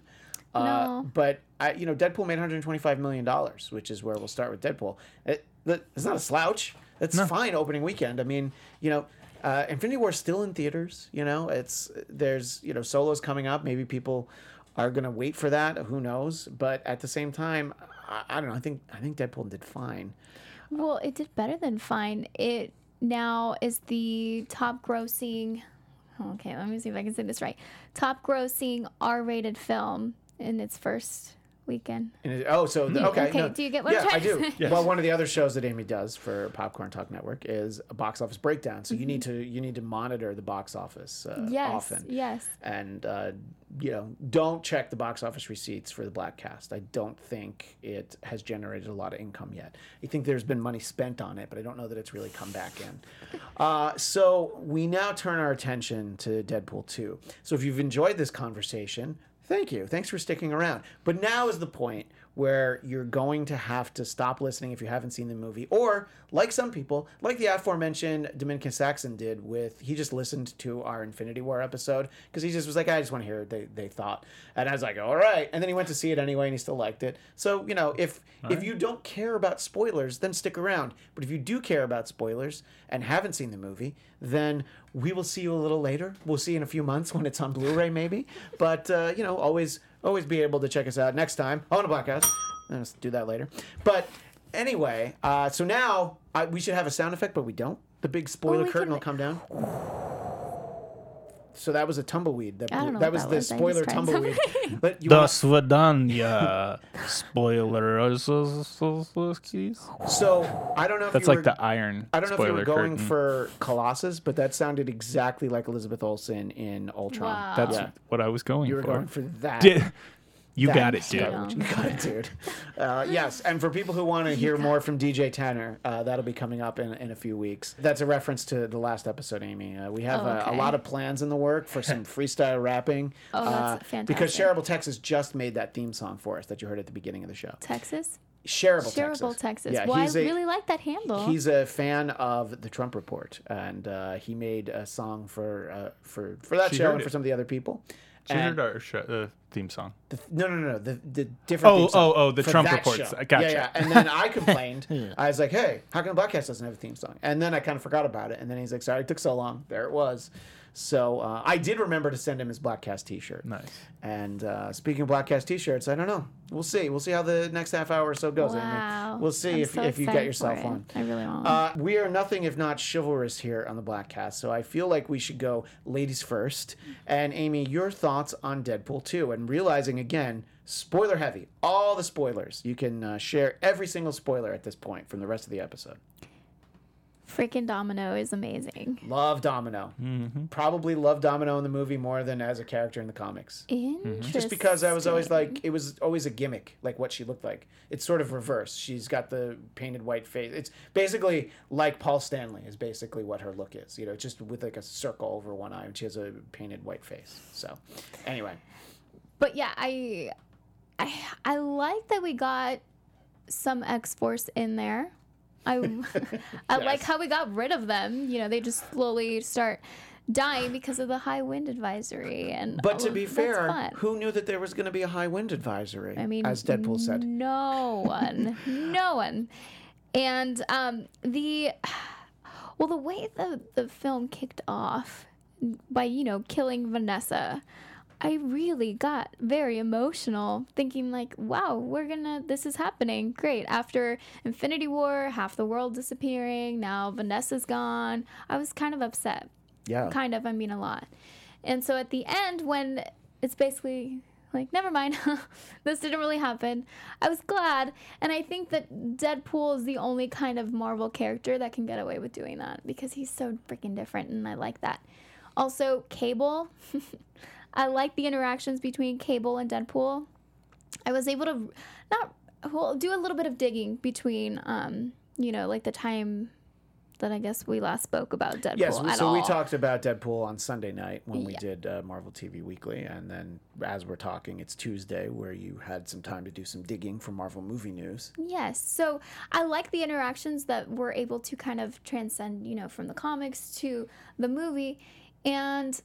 Uh, No. But I, you know, Deadpool made 125 million dollars, which is where we'll start with Deadpool. It, it's not a slouch. It's fine opening weekend. I mean, you know, uh, Infinity War is still in theaters. You know, it's there's you know solos coming up. Maybe people are gonna wait for that. Who knows? But at the same time, I, I don't know. I think I think Deadpool did fine. Well, it did better than fine. It now is the top grossing. Okay, let me see if I can say this right. Top grossing R-rated film in its first weekend. And it- oh, so the, okay. Okay, no, do you get what I'm yeah, I do. to say? Well, one of the other shows that Amy does for Popcorn Talk Network is a box office breakdown. So you need to you need to monitor the box office uh, Mm-hmm. Yes, often. yes. and uh, you know don't check the box office receipts for the Bladtcast i don't think it has generated a lot of income yet i think there's been money spent on it but i don't know that it's really come back in *laughs* uh, so we now turn our attention to deadpool 2 so if you've enjoyed this conversation thank you. Thanks for sticking around. But now is the point where you're going to have to stop listening if you haven't seen the movie. Or like some people like the aforementioned dominican saxon did with he just listened to our infinity war episode because he just was like i just want to hear what they, they thought. And i was like all right and then he went to see it anyway and he still liked it. So you know if if you don't care about spoilers then stick around. But if you do care about spoilers and haven't seen the movie then we will see you a little later. We'll see in a few months when it's on blu-ray maybe. But uh, you know always always be able to check us out next time. On a Bladtcast let's do that later. But anyway uh, so now I, we should have a sound effect but we don't? The big spoiler we curtain will come down so that was a tumbleweed that, I don't know that what was that the was. I spoiler tumbleweed *laughs* something. but you The wanna- Swadanya spoiler. so i don't know if That's you like were, the iron. I don't know if you were going curtain. for Colossus, but that sounded exactly like Elizabeth Olsen in Ultron. Wow. That's Yeah. what I was going for. You were for. going for that. Did- you That got it, dude. garbage. You got it, dude. *laughs* Uh, yes, and for people who want to hear more from DJ Tanner, uh, that'll be coming up in, in a few weeks. That's a reference to the last episode, Amy. Uh, we have Oh, uh, a okay. lot of plans in the work for some *laughs* freestyle rapping. Oh, that's uh, Because. Shareable Texas just made that theme song for us that you heard at the beginning of the show. Texas? Shareable, Shareable Texas. Texas. Yeah, well, I he's a- really like that handle. He's a fan of the Trump Report, and uh, he made a song for uh, for for that She show and it. for some of the other people. Heard our uh, theme song. the, no, no, no, no. The the different. Oh, oh, oh, the Trump reports. show. Gotcha. Yeah, yeah. And then I *laughs* complained. I was like, "Hey, how come Bladtcast doesn't have a theme song?" And then I kind of forgot about it. And then he's like, "Sorry, it took so long." There it was. So uh, I did remember to send him his Bladtcast T-shirt. Nice. And uh, speaking of Bladtcast T-shirts, I don't know. We'll see. We'll see how the next half hour or so goes. Wow. Amy. We'll see I'm if, so if you get yourself one. I really want. Uh, we are nothing if not chivalrous here on the Bladtcast, so I feel like we should go ladies first. And Amy, your thoughts on Deadpool 2 and realizing again, spoiler heavy, all the spoilers. You can uh, share every single spoiler at this point from the rest of the episode. Freaking Domino is amazing. Love Domino. Mm-hmm. Probably love Domino in the movie more than as a character in the comics. Interesting. Just because I was always like, it was always a gimmick, like what she looked like. It's sort of reverse. She's got the painted white face. It's basically like Paul Stanley is basically what her look is. You know, just with like a circle over one eye, and she has a painted white face. So, anyway, But yeah, I, I, I like that we got some X Force in there. I, *laughs* I like how we got rid of them. You know, they just slowly start dying because of the high wind advisory. And but to be fair, who knew that there was going to be a high wind advisory? I mean, as Deadpool said. no one, *laughs* no one. And um, the well, the way the the film kicked off by you know killing Vanessa, I really got very emotional, thinking like, wow, we're gonna, this is happening. Great. After Infinity War, half the world disappearing, now Vanessa's gone. I was kind of upset Yeah. kind of i mean a lot and so at the end when it's basically like never mind *laughs* this didn't really happen i was glad and i think that deadpool is the only kind of marvel character that can get away with doing that because he's so freaking different and i like that also cable *laughs* i like the interactions between cable and deadpool i was able to not well do a little bit of digging between um you know like the time that i guess we last spoke about deadpool Yes, so we talked about Deadpool on Sunday night when we did uh, Marvel TV Weekly, and then as we're talking, it's Tuesday where you had some time to do some digging for Marvel movie news. Yes. So I like the interactions that we're able to kind of transcend, you know, from the comics to the movie. And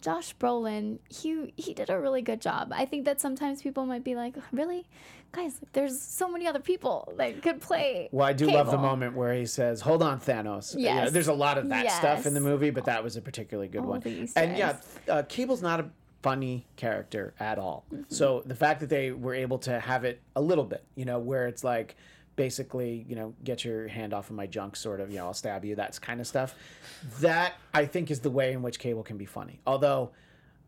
Josh Brolin, he he did a really good job. I think that sometimes people might be like, "Really, guys? There's so many other people that could play." Well, I do love the moment where he says, "Hold on, Thanos." Yeah, Yes. there's a lot of that stuff in the movie, but that was a particularly good All one. And yeah, uh, Cable's not a funny character at all. Mm-hmm. So the fact that they were able to have it a little bit, you know, where it's like basically, you know, get your hand off of my junk, sort of, you know, I'll stab you, that's kind of stuff. That I think is the way in which Cable can be funny. Although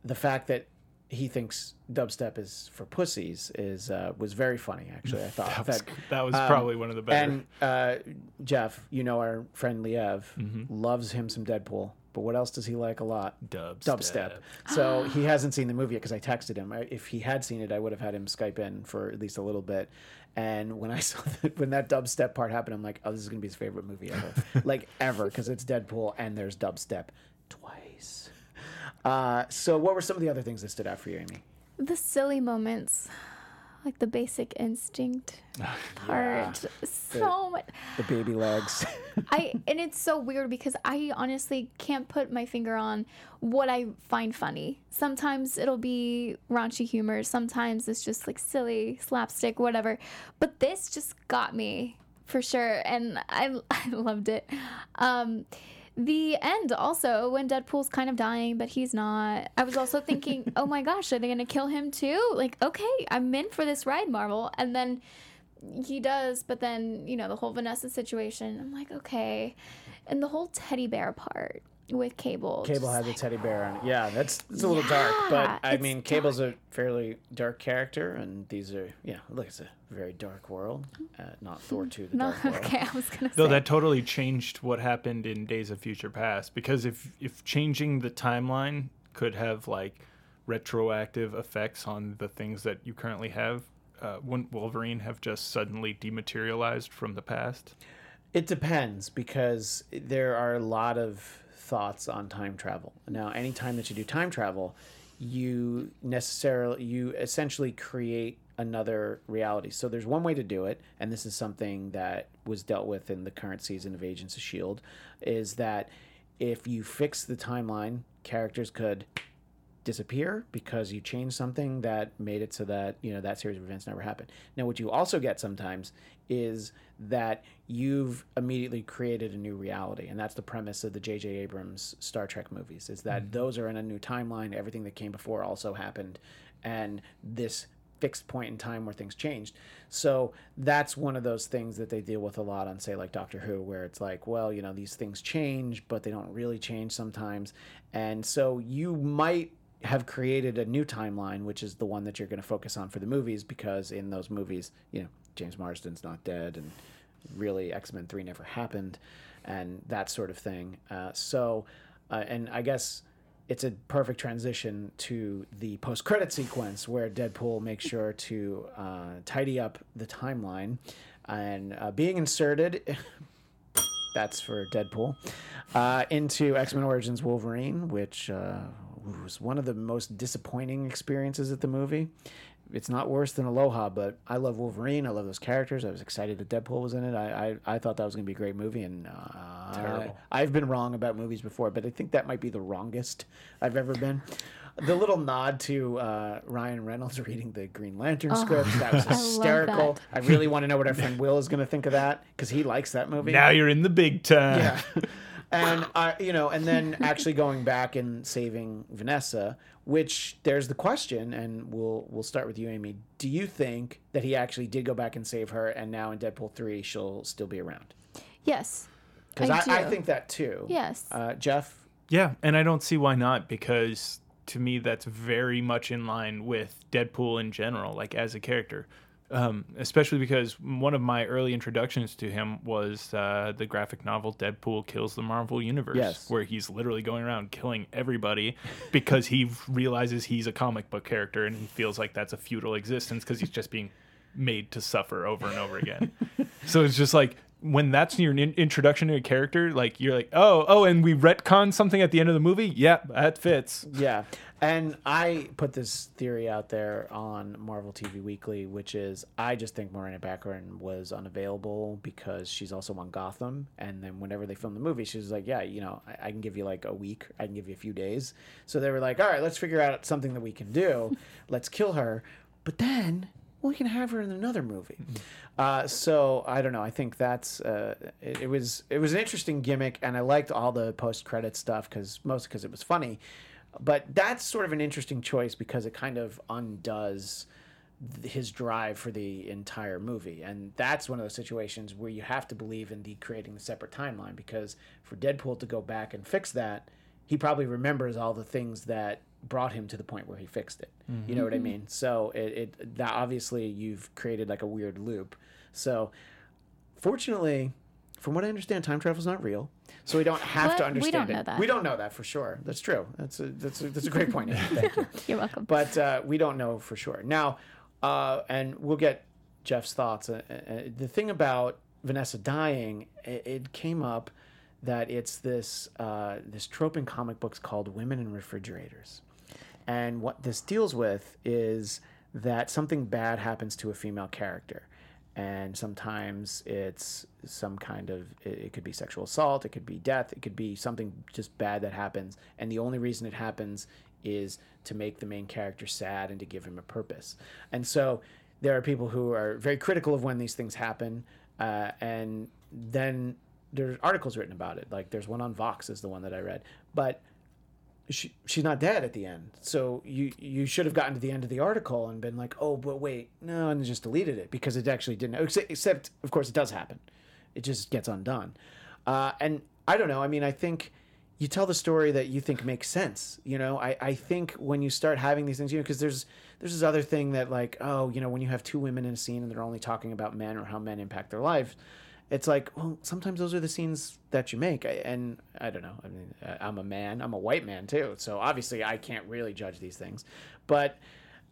the fact that he thinks dubstep is for pussies is uh, was very funny. Actually, I *laughs* thought That was, that that was um, probably one of the better. and uh, Jeff, you know our friend Liev Mm-hmm. loves him some Deadpool. But what else does he like a lot? Dubstep. Dubstep. So he *gasps* hasn't seen the movie yet because I texted him. I, if he had seen it, I would have had him Skype in for at least a little bit. And when I *laughs* saw that, when that dubstep part happened, I'm like, oh, this is gonna be his favorite movie ever, *laughs* like ever, because it's Deadpool and there's dubstep twice. Uh, so what were some of the other things that stood out for you, Amy? The silly moments, like the basic instinct *laughs* part, so much. The baby legs. *sighs* I and it's so weird because I honestly can't put my finger on what I find funny. Sometimes it'll be raunchy humor, sometimes it's just like silly slapstick, whatever. But this just got me for sure, and I *laughs* I loved it. Um, the end also when Deadpool's kind of dying, but he's not. I was also thinking, *laughs* oh my gosh, are they gonna kill him too? Like, okay, I'm in for this ride, Marvel, and then he does, but then you know the whole Vanessa situation. I'm like, okay, and the whole teddy bear part with Cable. Cable just had the teddy bear on it. Yeah, that's it's a little dark, but I mean, Cable's a fairly dark character, and these are yeah. Look, it's a very dark world. Uh, not Thor two, the *laughs* No, dark world. okay, I was gonna Though say. that totally changed what happened in Days of Future Past because if if changing the timeline could have like retroactive effects on the things that you currently have, uh, wouldn't Wolverine have just suddenly dematerialized from the past? It depends because there are a lot of thoughts on time travel. Now, anytime that you do time travel, you necessarily you essentially create another reality. So there's one way to do it, and this is something that was dealt with in the current season of Agents of Shield, is that if you fix the timeline, characters could disappear because you changed something that made it so that you know that series of events never happened. Now, what you also get sometimes is that you've immediately created a new reality, and that's the premise of the J.J. Abrams Star Trek movies. Is that hmm. those are in a new timeline. Everything that came before also happened, and this fixed point in time where things changed. So that's one of those things that they deal with a lot on, say, like Doctor Who, where it's like, well, you know, these things change, but they don't really change sometimes. And so you might have created a new timeline, which is the one that you're going to focus on for the movies, because in those movies, you know, James Marsden's not dead, and really X Men 3 never happened, and that sort of thing. Uh, so, uh, and I guess it's a perfect transition to the post credit sequence where Deadpool makes sure to uh, tidy up the timeline and uh, being inserted. *laughs* That's for Deadpool uh, into X Men Origins Wolverine, which uh, was one of the most disappointing experiences at the movie. It's not worse than Aloha, but I love Wolverine. I love those characters. I was excited that Deadpool was in it. I I, I thought that was going to be a great movie, and uh, Terrible. I've been wrong about movies before, but I think that might be the wrongest I've ever been. The little nod to uh, Ryan Reynolds *laughs* reading the Green Lantern script that *laughs* was I love hysterical. that. I really want to know what our friend Will is going to think of that because he likes that movie. Now you're in the big time. Yeah. *laughs* and I, you know, and then *laughs* actually going back and saving Vanessa, which there's the question, and we'll we'll start with you, Amy. Do you think that he actually did go back and save her, and now in Deadpool three she'll still be around? Yes. Because I I, I, think that too. Yes. Uh, Jeff. Yeah, and I don't see why not because to me that's very much in line with Deadpool in general, like as a character. Um, especially because one of my early introductions to him was uh, the graphic novel Deadpool Kills the Marvel Universe, Yes. where he's literally going around killing everybody *laughs* because he realizes he's a comic book character and he feels like that's a futile existence because he's just being made to suffer over and over again. *laughs* so it's just like when that's your in- introduction to a character, like you're like, oh, oh, and we retcon something at the end of the movie. Yeah, that fits. Yeah. And I put this theory out there on Marvel TV Weekly, which is I just think Morena Baccarin was unavailable because she's also on Gotham. And then whenever they filmed the movie, she was like, Yeah, you know, I, I can give you like a week, I can give you a few days. So they were like, All right, let's figure out something that we can do. *laughs* Let's kill her. But then we can have her in another movie. Uh, so I don't know. I think that's uh, it, it was it was an interesting gimmick, and I liked all the post credit stuff because mostly because it was funny. But that's sort of an interesting choice because it kind of undoes his drive for the entire movie, and that's one of those situations where you have to believe in the creating the separate timeline because for Deadpool to go back and fix that, he probably remembers all the things that brought him to the point where he fixed it. You know what I mean? So it, it that obviously you've created like a weird loop. So fortunately, from what I understand, time travel is not real, so we don't have What? to We understand don't it. know that. We don't know that for sure. That's true. That's a that's a, that's a great point. Thank you. *laughs* You're welcome. But uh, we don't know for sure now, uh, and we'll get Jeff's thoughts. Uh, uh, the thing about Vanessa dying, it, it came up that it's this uh, this trope in comic books called women in refrigerators, and what this deals with is that something bad happens to a female character. And sometimes it's some kind of it, could be sexual assault it could be death it could be something just bad that happens. And the only reason it happens is to make the main character sad and to give him a purpose. And so there are people who are very critical of when these things happen uh, and then there's articles written about it. Like there's one on vox is the one that i read. But she, she's not dead at the end. So you you should have gotten to the end of the article and been like, oh, but wait, no, and just deleted it because it actually didn't. Except, except of course, it does happen. It just gets undone. Uh, and I don't know. I mean, I think you tell the story that you think makes sense. You know, I, I think when you start having these things, you know, because there's there's this other thing that like, oh, you know, when you have two women in a scene and they're only talking about men or how men impact their life, it's like, well, sometimes those are the scenes that you make. I- And I don't know. I mean, I'm a man. I'm a white man too. So obviously, I can't really judge these things. But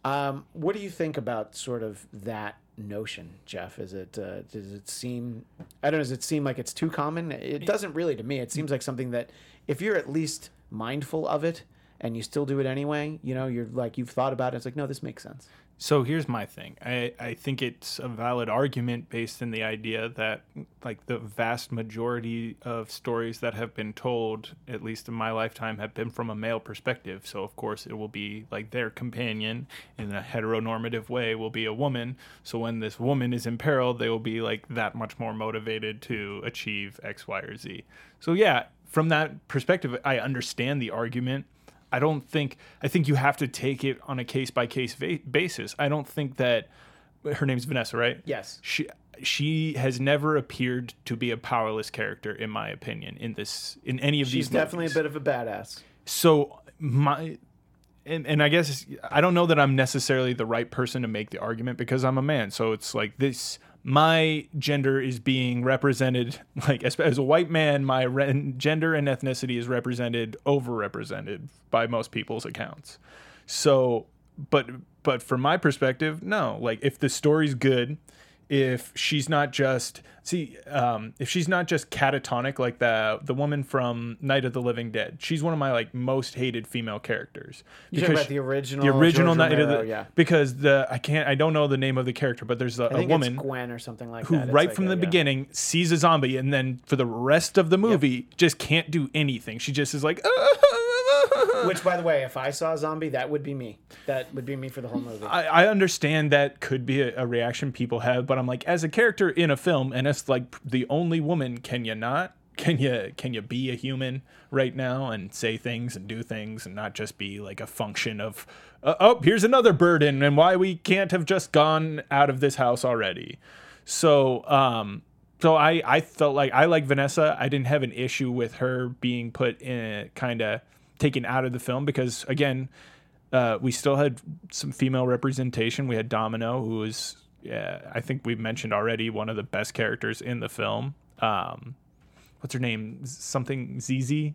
um, what do you think about sort of that notion, Jeff? Is it uh, does it seem? I don't know. Does it seem like it's too common? It doesn't really to me. It seems like something that if you're at least mindful of it and you still do it anyway, you know, you're like you've thought about it. It's like no, this makes sense. So here's my thing. I, I think it's a valid argument based in the idea that like the vast majority of stories that have been told, at least in my lifetime, have been from a male perspective. So of course it will be like their companion in a heteronormative way will be a woman. So when this woman is in peril, they will be like that much more motivated to achieve X, Y, or Z. So yeah, from that perspective, I understand the argument. I don't think I think you have to take it on a case by case basis. I don't think that her name's Vanessa, right? Yes. She she has never appeared to be a powerless character in my opinion in this in any of She's these She's definitely movies. a bit of a badass. So my and, and I guess I don't know that I'm necessarily the right person to make the argument because I'm a man. So it's like this my gender is being represented *laughs* like as, as a white man my re- gender and ethnicity is represented overrepresented by most people's accounts. So but but from my perspective no. Like if the story's good if she's not just see um, if she's not just catatonic like the the woman from Night of the Living Dead. She's one of my like most hated female characters. You talking about the original? the original George Night of Romero, the yeah. because the I can't I don't know the name of the character, but there's a, I a think woman it's Gwen or something like who that. Right like from a- the yeah. beginning sees a zombie and then for the rest of the movie just can't do anything. She just is like *laughs* *laughs* Which, by the way, if I saw a zombie, that would be me. That would be me for the whole movie. I, I understand that could be a, a reaction people have, but I'm like, as a character in a film, and as like the only woman, can you not? Can you can you be a human right now and say things and do things and not just be like a function of uh, oh here's another burden and why we can't have just gone out of this house already? So um so I I felt like I like Vanessa. I didn't have an issue with her being put in kind of taken out of the film because again uh, we still had some female representation. We had Domino, who was, yeah, I think we've mentioned already, one of the best characters in the film. Um, what's her name? Something ZZ,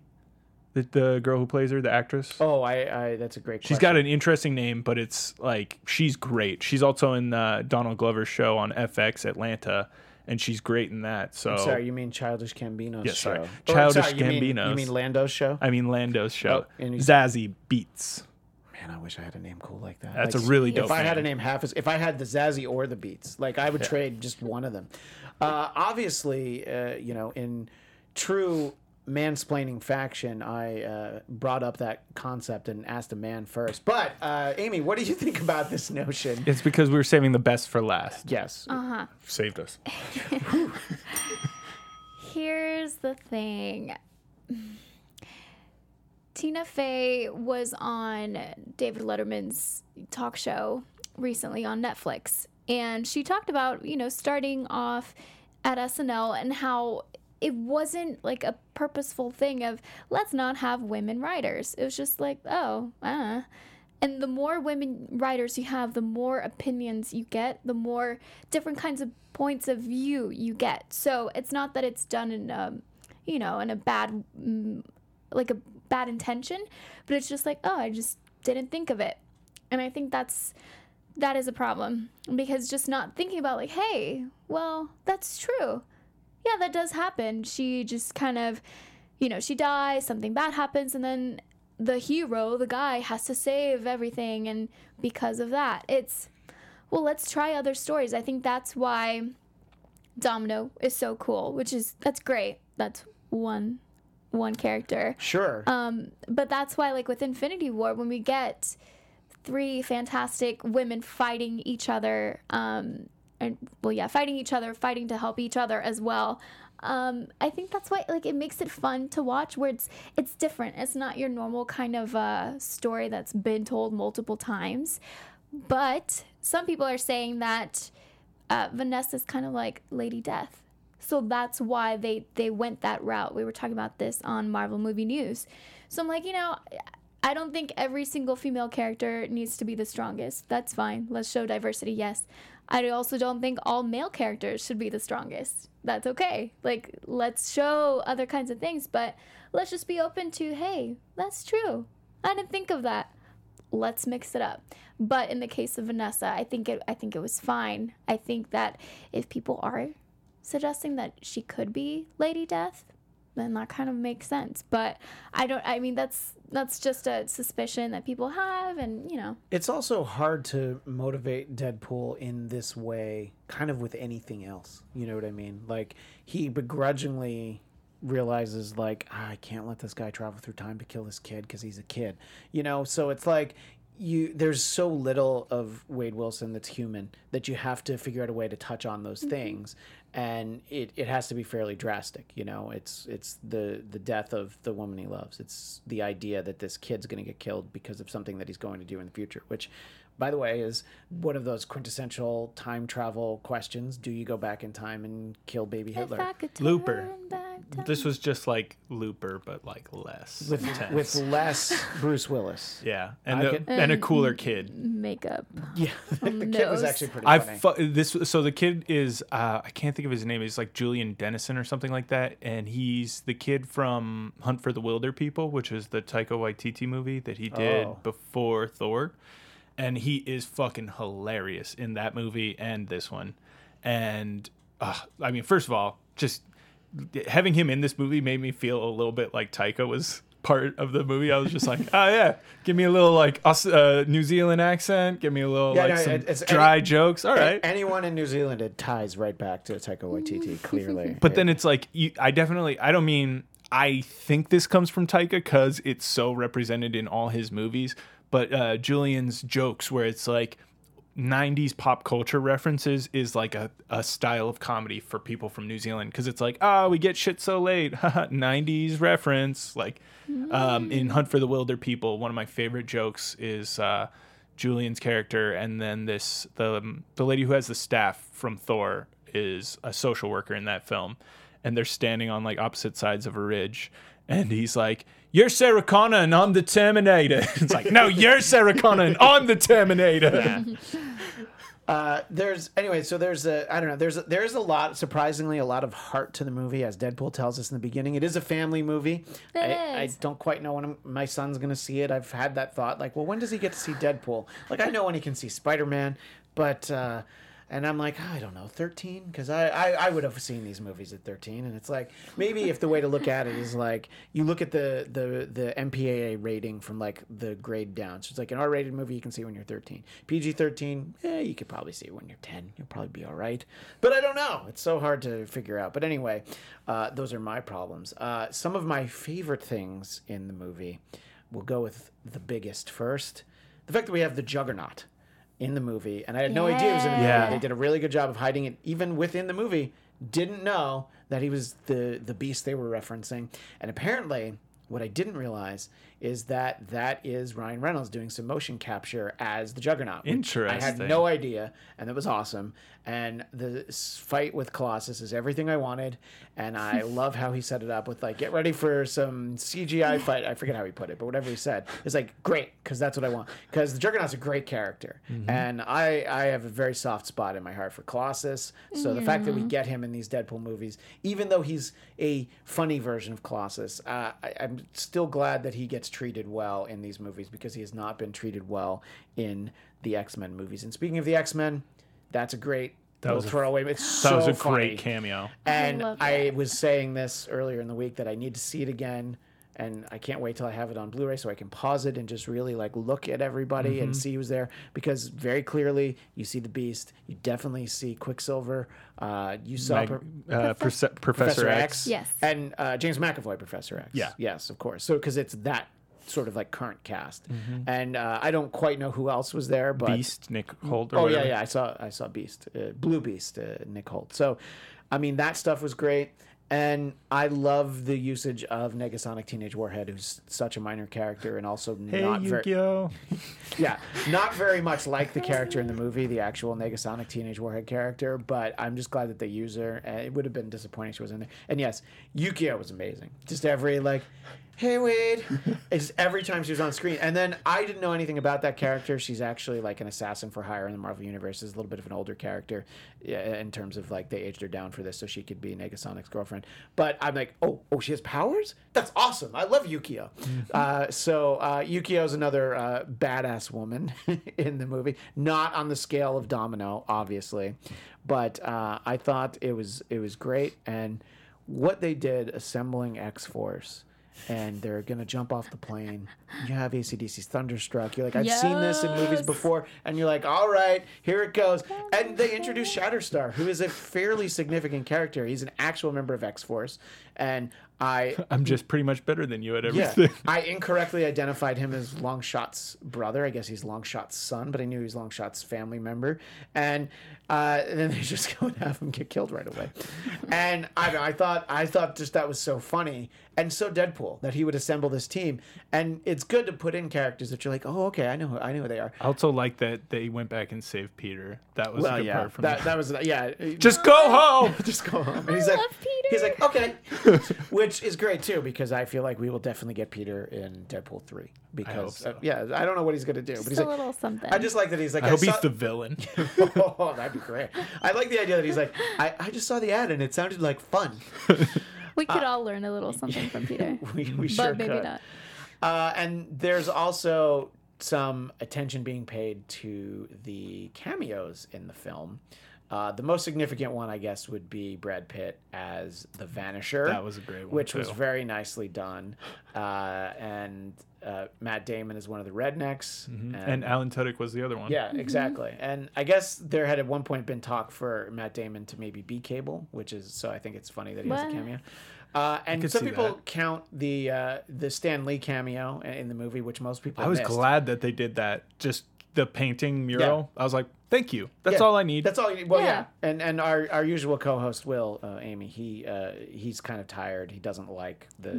the, the girl who plays her, the actress. oh, I, I. That's a great. She's got an interesting name, but it's like she's great. She's also in the Donald Glover show on FX Atlanta, and she's great in that. So Sorry, you mean Childish Gambino's Yeah, show? sorry. Or, Childish sorry, you mean- You mean Lando's show? I mean Lando's show, Oh, and he's- Zazie Beetz. Man, I wish I had a name cool like that. That's Like, a really dope If I had a name. name half as, if I had the Zazzy or the Beats, like I would trade just one of them. Uh, obviously, uh, you know, in true mansplaining faction, I uh, brought up that concept and asked a man first. But uh, Amy, what do you think about this notion? It's because we were saving the best for last. Yes. Uh huh. Saved us. *laughs* Here's the thing. Tina Fey was on David Letterman's talk show recently on Netflix. And she talked about, you know, starting off at SNL and how it wasn't like a purposeful thing of let's not have women writers. It was just like, oh, uh. And the more women writers you have, the more opinions you get, the more different kinds of points of view you get. So it's not that it's done in, um, you know, in a bad, mm, like a bad intention, but it's just like, oh, I just didn't think of it. And I think that's that is a problem because just not thinking about like, hey, well, that's true. Yeah, that does happen. She just kind of, you know, she dies, something bad happens, and then the hero, the guy, has to save everything. And because of that, it's, well, let's try other stories. I think that's why Domino is so cool, which is, that's great. That's one, one character. Sure. Um, but that's why, like with Infinity War, when we get three fantastic women fighting each other, um, and well, yeah, fighting each other, fighting to help each other as well. Um, I think that's why, like, it makes it fun to watch. Where it's it's different. It's not your normal kind of uh, story that's been told multiple times. But some people are saying that uh, Vanessa's kind of like Lady Death. So that's why they they went that route. We were talking about this on Marvel Movie News. So I'm like, you know, I don't think every single female character needs to be the strongest. That's fine. Let's show diversity. Yes. I also don't think all male characters should be the strongest. That's okay. Like let's show other kinds of things, but let's just be open to, hey, that's true. I didn't think of that let's mix it up. But in the case of Vanessa, I think it I think it was fine. I think that if people are suggesting that she could be Lady Death, then that kind of makes sense. But I don't I mean that's that's just a suspicion that people have, and you know, It's also hard to motivate Deadpool in this way, kind of with anything else. You know what I mean? Like he begrudgingly realizes, like, "Ah, I can't let this guy travel through time to kill this kid because he's a kid. You know, so it's like you there's so little of Wade Wilson that's human that you have to figure out a way to touch on those things and it, it has to be fairly drastic you know? It's it's the the death of the woman he loves. It's the idea that this kid's going to get killed because of something that he's going to do in the future which by the way is one of those quintessential time travel questions do you go back in time and kill baby hitler if I could Looper. turn back time- This was just like Looper, but like less with intense. with less bruce willis yeah, and I a, could- and a cooler kid. makeup. yeah *laughs* the kid was actually pretty I funny fu- this so the kid is uh, I can't think of his name. He's like Julian Dennison or something like that, and he's the kid from Hunt for the Wilderpeople, which is the Taika Waititi movie that he did Oh. before Thor, and he is fucking hilarious in that movie and this one, and uh, I mean, first of all, just having him in this movie made me feel a little bit like Taika was part of the movie. I was just like, oh yeah, give me a little like uh, New Zealand accent, give me a little Yeah, like no, some it- it's- dry any- jokes. All right. anyone in new zealand it ties right back to taika waititi *laughs* clearly But then it's like you, I definitely I don't mean I think this comes from Taika because it's so represented in all his movies. But uh, Julian's jokes, where it's like 90s pop culture references, is like a, a style of comedy for people from New Zealand because it's like, oh, we get shit so late. *laughs* 90s reference. Like um, in Hunt for the Wilderpeople, one of my favorite jokes is. Uh, Julian's character, and then this the the lady who has the staff from Thor is a social worker in that film, and they're standing on like opposite sides of a ridge, and he's like, "You're Sarah Connor, and I'm the Terminator." *laughs* it's like, no, you're Sarah Connor, and I'm the Terminator. *laughs* Uh, there's anyway, so there's a I don't know. There's a, there's a lot, surprisingly, a lot of heart to the movie, as Deadpool tells us in the beginning. It is a family movie. It I, I don't quite know when I'm- my son's gonna see it. I've had that thought, like, well, when does he get to see Deadpool? Like, I know when he can see Spider Man, but uh, and I'm like, I don't know, 13, because I, I I would have seen these movies at 13, and it's like maybe if the way to look at it is like you look at the the the MPAA rating from like the grade down. So it's like an R-rated movie you can see when you're 13. PG-13, eh, you could probably see it when you're 10. You'll probably be all right. But I don't know. It's so hard to figure out. But anyway, uh, those are my problems. Uh, some of my favorite things in the movie. We'll go with the biggest first. The fact that we have the Juggernaut in the movie, and I had no idea it was in the movie. Yeah. They did a really good job of hiding it, even within the movie. Didn't know that he was the the beast they were referencing, and apparently, what I didn't realize is that that is Ryan Reynolds doing some motion capture as the Juggernaut. which I had no idea, and that was awesome. And the fight with Colossus is everything I wanted, and I *laughs* love how he set it up with like, get ready for some CGI fight. I forget how he put it, but whatever he said, it's like great because that's what I want. Because the Juggernaut's a great character, and I I have a very soft spot in my heart for Colossus. So the fact that we get him in these Deadpool movies, even though he's a funny version of Colossus, uh, I, I'm still glad that he gets treated well in these movies because he has not been treated well in the X Men movies. And speaking of the X Men, that's a great That little was a- throwaway. It's That so was a funny. great cameo. And love I, was saying this earlier in the week that I need to see it again. And I can't wait till I have it on Blu-ray so I can pause it and just really like look at everybody Mm-hmm. and see who's there because very clearly you see the Beast, you definitely see Quicksilver, uh, you saw Meg- Pro- uh, Profe- Professor, Professor X. X, Yes. and uh, James McAvoy, Professor X. Yeah. yes, of course. So because it's that sort of like current cast, Mm-hmm. and uh, I don't quite know who else was there, but Beast, Nick Hoult. Or Oh yeah, whatever. yeah. I saw I saw Beast, uh, Blue Beast, uh, Nick Holt. So, I mean that stuff was great, and I love the usage of Negasonic Teenage Warhead, who's such a minor character and also Hey, not very *laughs* yeah, not very much like the character in the movie, the actual Negasonic Teenage Warhead character. But I'm just glad that they use her. Uh, it would have been disappointing if she wasn't there. And yes, Yukio was amazing. Just every like, hey Wade, *laughs* it's every time she was on screen. And then I didn't know anything about that character. She's actually like an assassin for hire in the Marvel universe. Is a little bit of an older character, in terms of like they aged her down for this so she could be Negasonic's girlfriend. But I'm like, oh, oh, she has powers. That's awesome. I love Yukio. *laughs* Uh, so uh, Yukio is another uh, badass woman *laughs* in the movie, not on the scale of Domino, obviously, but uh, I thought it was it was great and what they did assembling X Force and they're gonna jump off the plane. You have ACDC's Thunderstruck. You're like, I've seen this in movies before, and you're like, all right, here it goes. And they introduce Shatterstar, who is a fairly significant character. He's an actual member of X Force, and I I'm just pretty much better than you at yeah, everything. *laughs* I incorrectly identified him as Longshot's brother. I guess he's Longshot's son, but I knew he was Longshot's family member. And, uh, and *laughs* then they just go and have him get killed right away. And I, know, I thought, I thought just that was so funny and so Deadpool that he would assemble this team. And it's good to put in characters that you're like, oh, okay, I know, who, I know who they are. I also like that they went back and saved Peter. That was a good yeah, part for that, me. that was yeah. Just go home. *laughs* just go home. And he's I like, love Peter. he's like, okay, which is great too because I feel like we will definitely get Peter in Deadpool three because so. uh, yeah, I don't know what he's gonna do, but Just he's a like, little something. I just like that he's like, I hope saw- he's the villain. *laughs* oh, that'd be great. I like the idea that he's like, I, I just saw the ad and it sounded like fun. *laughs* we could all learn a little something from Peter, *laughs* we, we but sure maybe could. not. Uh, and there's also some attention being paid to the cameos in the film. Uh, the most significant one, I guess, would be Brad Pitt as the Vanisher. That was a great one, which was very nicely done. Uh, and uh, Matt Damon is one of the rednecks. Mm-hmm. and Alan Tudyk was the other one. yeah, exactly. And I guess there had at one point been talk for Matt Damon to maybe be Cable, which is so I think it's funny that he has a cameo. Uh, and some people that. count the uh, the Stan Lee cameo in the movie, which most people I was missed. glad that they did that. Just the painting mural. I was like, thank you. That's Yeah, all I need. That's all you need. Well, yeah. Yeah. And and our, our usual co-host Will, uh, Amy, he uh, he's kind of tired. He doesn't like the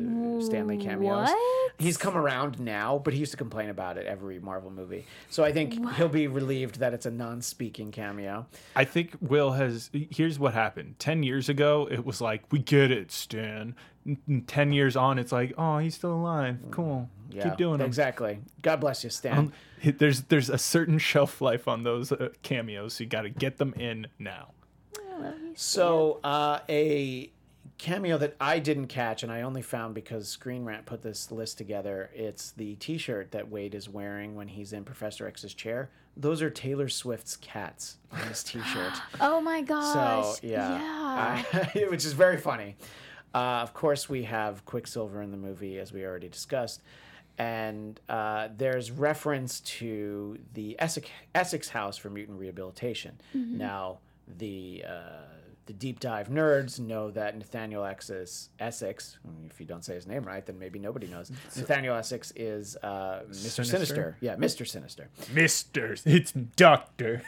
Stan Lee cameos. What? He's come around now, but he used to complain about it every Marvel movie. So I think he'll be relieved that it's a non-speaking cameo. I think Will has. Here's what happened. Ten years ago, it was like, we get it, Stan. N- n- Ten years on, it's like, oh, he's still alive. Cool. Yeah, Keep doing it. exactly. God bless you, Stan. Um, there's there's a certain *laughs* shelf life on those uh, cameos, so you got to get them in now. So uh, a cameo that I didn't catch and I only found because Screen Rant put this list together. It's the T-shirt that Wade is wearing when he's in Professor X's chair. Those are Taylor Swift's cats on his *gasps* T-shirt. Oh my So yeah, Yeah. I- *laughs* which is very funny. Uh, of course, we have Quicksilver in the movie, as we already discussed, and uh, there's reference to the Essex, Essex House for Mutant Rehabilitation. Now, the uh, the deep dive nerds know that Nathaniel Essex, Essex, if you don't say his name right, then maybe nobody knows. Nathaniel Essex is uh, Mr. Sinister? Sinister? Yeah, Mr. Sinister. Mister, it's Doctor.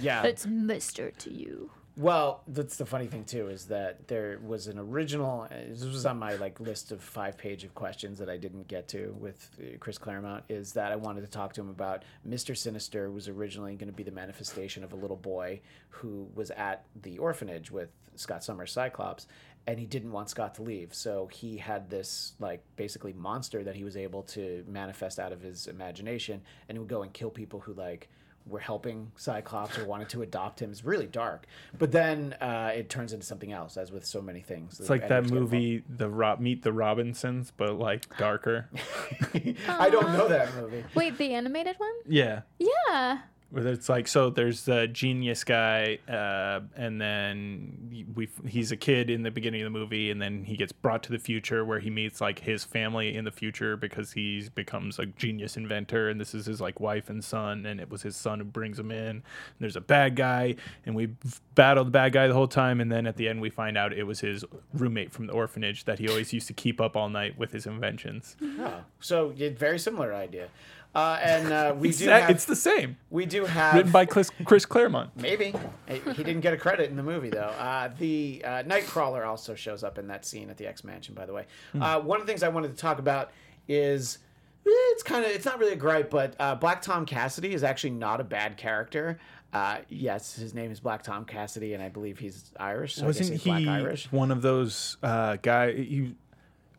Yeah. It's Mister to you. Well, that's the funny thing too is that there was an original. uh, This was on my like list of five page of questions that I didn't get to with uh, Chris Claremont. Is that I wanted to talk to him about Mister Sinister was originally going to be the manifestation of a little boy who was at the orphanage with Scott Summers Cyclops, and he didn't want Scott to leave, so he had this like basically monster that he was able to manifest out of his imagination, and he would go and kill people who like were helping Cyclops or wanted to adopt him. It's really dark. But then uh, it turns into something else, as with so many things. It's like that movie, the Rob Meet the Robinsons, but like darker. *laughs* I don't know that movie. Wait, the animated one? yeah. Yeah. Where it's like so there's the genius guy uh, and then we he's a kid in the beginning of the movie and then he gets brought to the future where he meets like his family in the future because he becomes a genius inventor and this is his like wife and son and it was his son who brings him in. And there's a bad guy and we battle the bad guy the whole time and then at the end we find out it was his roommate from the orphanage that he always used to keep up all night with his inventions. Oh, so yeah, very similar idea. Uh, and uh, we it's, do that- have, it's the same we do have written by Chris, Chris Claremont Maybe he didn't get a credit in the movie though. Uh, the uh, Nightcrawler also shows up in that scene at the X Mansion. By the way, uh, one of the things I wanted to talk about is eh, it's kind of it's not really a gripe, but uh, Black Tom Cassidy is actually not a bad character. Uh, yes, his name is Black Tom Cassidy, and I believe he's Irish. So Wasn't he Black Irish. one of those uh, guy? He,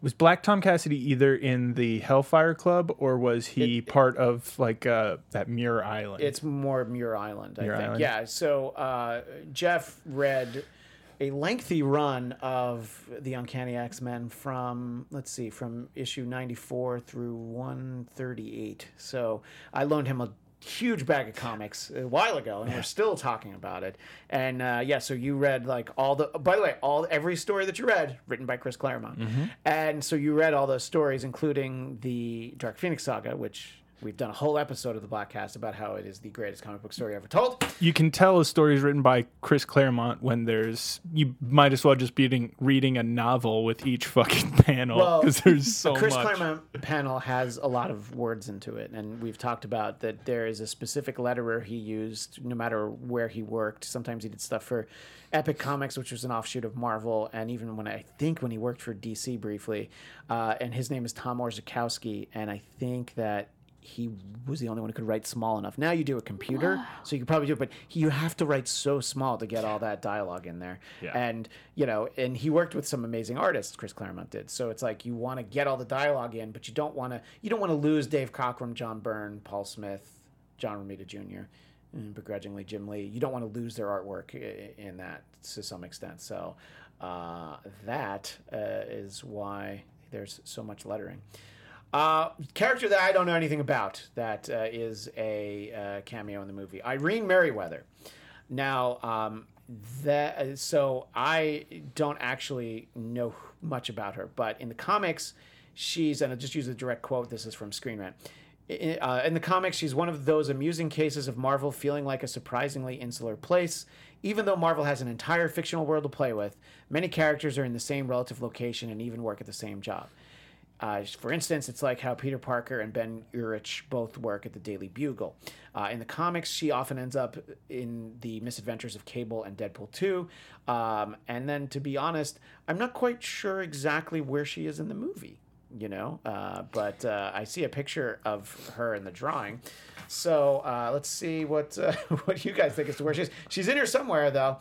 was Black Tom Cassidy either in the Hellfire Club or was he part of like uh, that Muir Island? It's more Muir Island, I Muir think. Island. Yeah. So uh, Jeff read a lengthy run of the Uncanny X Men from let's see, from issue ninety four through one thirty eight. So I loaned him a huge bag of comics a while ago, and we're still talking about it. And uh, yeah, so you read like all the. By the way, all every story that you read written by Chris Claremont, and so you read all those stories, including the Dark Phoenix saga, which. We've done a whole episode of the Bladtcast about how it is the greatest comic book story ever told. You can tell a story is written by Chris Claremont when there's you might as well just be reading, reading a novel with each fucking *laughs* panel because there's so Chris much. Claremont panel has a lot of words into it, and we've talked about that. There is a specific letterer he used, no matter where he worked. Sometimes he did stuff for Epic Comics, which was an offshoot of Marvel, and even when I think when he worked for DC briefly. Uh, and his name is Tom Orzechowski, and I think that he was the only one who could write small enough. Now you do a computer, so you could probably do it, but he, you have to write so small to get all that dialogue in there. Yeah. And you know, and he worked with some amazing artists. Chris Claremont did. So it's like you want to get all the dialogue in, but you don't want to. You don't want to lose Dave Cockrum, John Byrne, Paul Smith, John Romita Jr. And begrudgingly Jim Lee. You don't want to lose their artwork in that to some extent. So uh, that uh, is why there's so much lettering. Uh, character that I don't know anything about that uh, is a uh, cameo in the movie. Irene Merryweather. Now, um, that so I don't actually know much about her, but in the comics, she's and I'll just use a direct quote. This is from Screen Rant. I- uh, in the comics, she's one of those amusing cases of Marvel feeling like a surprisingly insular place. Even though Marvel has an entire fictional world to play with, many characters are in the same relative location and even work at the same job. Uh, for instance, it's like how Peter Parker and Ben Urich both work at the Daily Bugle. Uh, in the comics, she often ends up in the misadventures of Cable and Deadpool 2. Um, and then, to be honest, I'm not quite sure exactly where she is in the movie, you know? Uh, but uh, I see a picture of her in the drawing. So uh, let's see what uh, *laughs* what you guys think as to where she is. She's in here somewhere, though.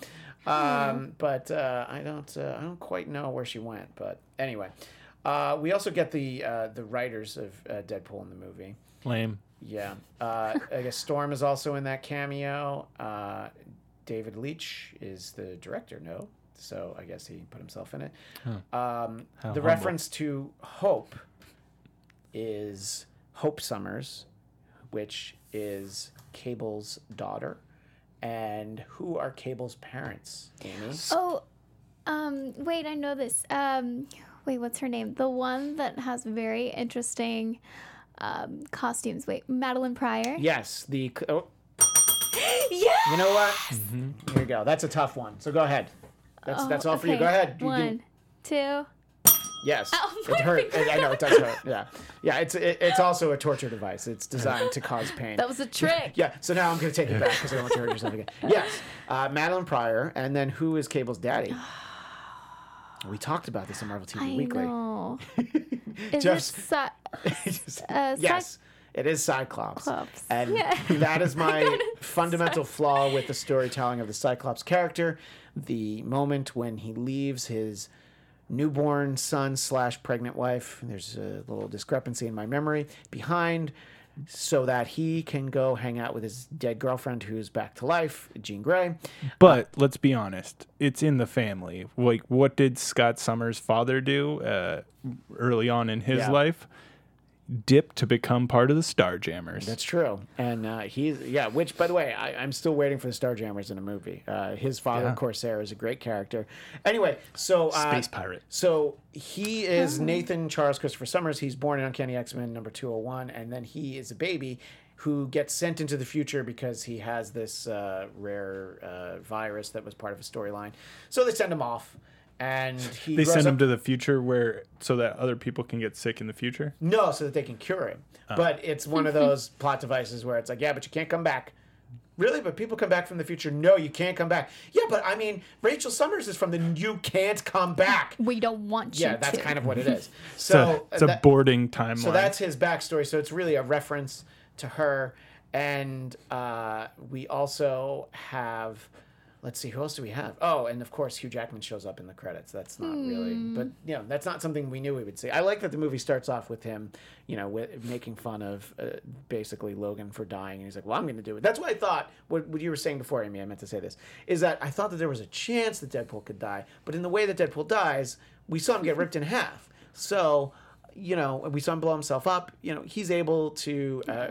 Um, but uh, I don't uh, I don't quite know where she went. But anyway, uh, we also get the uh, the writers of uh, Deadpool in the movie. Lame. Yeah, uh, I guess Storm is also in that cameo. Uh, David Leitch is the director. No, so I guess he put himself in it. Um, the humble. reference to Hope is Hope Summers, which is Cable's daughter. And who are Cable's parents, Amy? Oh, um, wait, I know this. Um, wait, what's her name? The one that has very interesting um, costumes. Wait, Madeline Pryor. Yes, the. Oh, Yeah. *gasps* you know what? Here you go. That's a tough one. So go ahead. That's that's all for you. Go ahead. You do- Oh, One, two. Yes, *laughs* Ow, it hurt. *laughs* I know it does hurt. Yeah, yeah. It's it, it's also a torture device. It's designed to cause pain. That was a trick. *laughs* Yeah. So now I'm going to take it back because I don't want to hurt yourself again. Yes, uh, Madeline Pryor, and then who is Cable's daddy? *gasps* *gasps* We talked about this in Marvel TV I Weekly. know. *laughs* Is Just- it si- *laughs* uh, yes, it is Cyclops, Cyclops. and *laughs* Yeah. that is my fundamental flaw with the storytelling of the Cyclops character. The moment when he leaves his newborn son slash pregnant wife, there's a little discrepancy in my memory behind, so that he can go hang out with his dead girlfriend who's back to life, Jean Grey. But let's be honest, it's in the family. Like, what did Scott Summers' father do uh, early on in his Yeah. life? Dip to become part of the Starjammers. That's true, and uh, he's yeah. Which, by the way, I, I'm still waiting for the Starjammers in a movie. Uh, his father, Yeah. Corsair, is a great character. Anyway, so uh, Space pirate. So he is Nathan Charles Christopher Summers. He's born in Uncanny X Men number 201, and then he is a baby who gets sent into the future because he has this uh, rare uh, virus that was part of a storyline. So they send him off, and he They grows send up- him to the future where so that other people can get sick in the future. no, so that they can cure him. But it's one of those *laughs* plot devices where it's like, yeah, but you can't come back. Really? But people come back from the future. No, you can't come back. Yeah, but I mean, Rachel Summers is from the you can't come back. *laughs* We don't want you Yeah, that's to. kind of what it is. *laughs* So So it's a that- boarding timeline. so that's his backstory. So it's really a reference to her. And uh, we also have, let's see, who else do we have? Oh, and of course, Hugh Jackman shows up in the credits. That's not really, but you know, that's not something we knew we would see. I like that the movie starts off with him, you know, with, making fun of uh, basically Logan for dying, and he's like, "Well, I'm going to do it." That's what I thought. What, what you were saying before, Amy, I meant to say this is that I thought that there was a chance that Deadpool could die, but in the way that Deadpool dies, we saw him get ripped in half. So you know, we saw him blow himself up. You know, he's able to uh,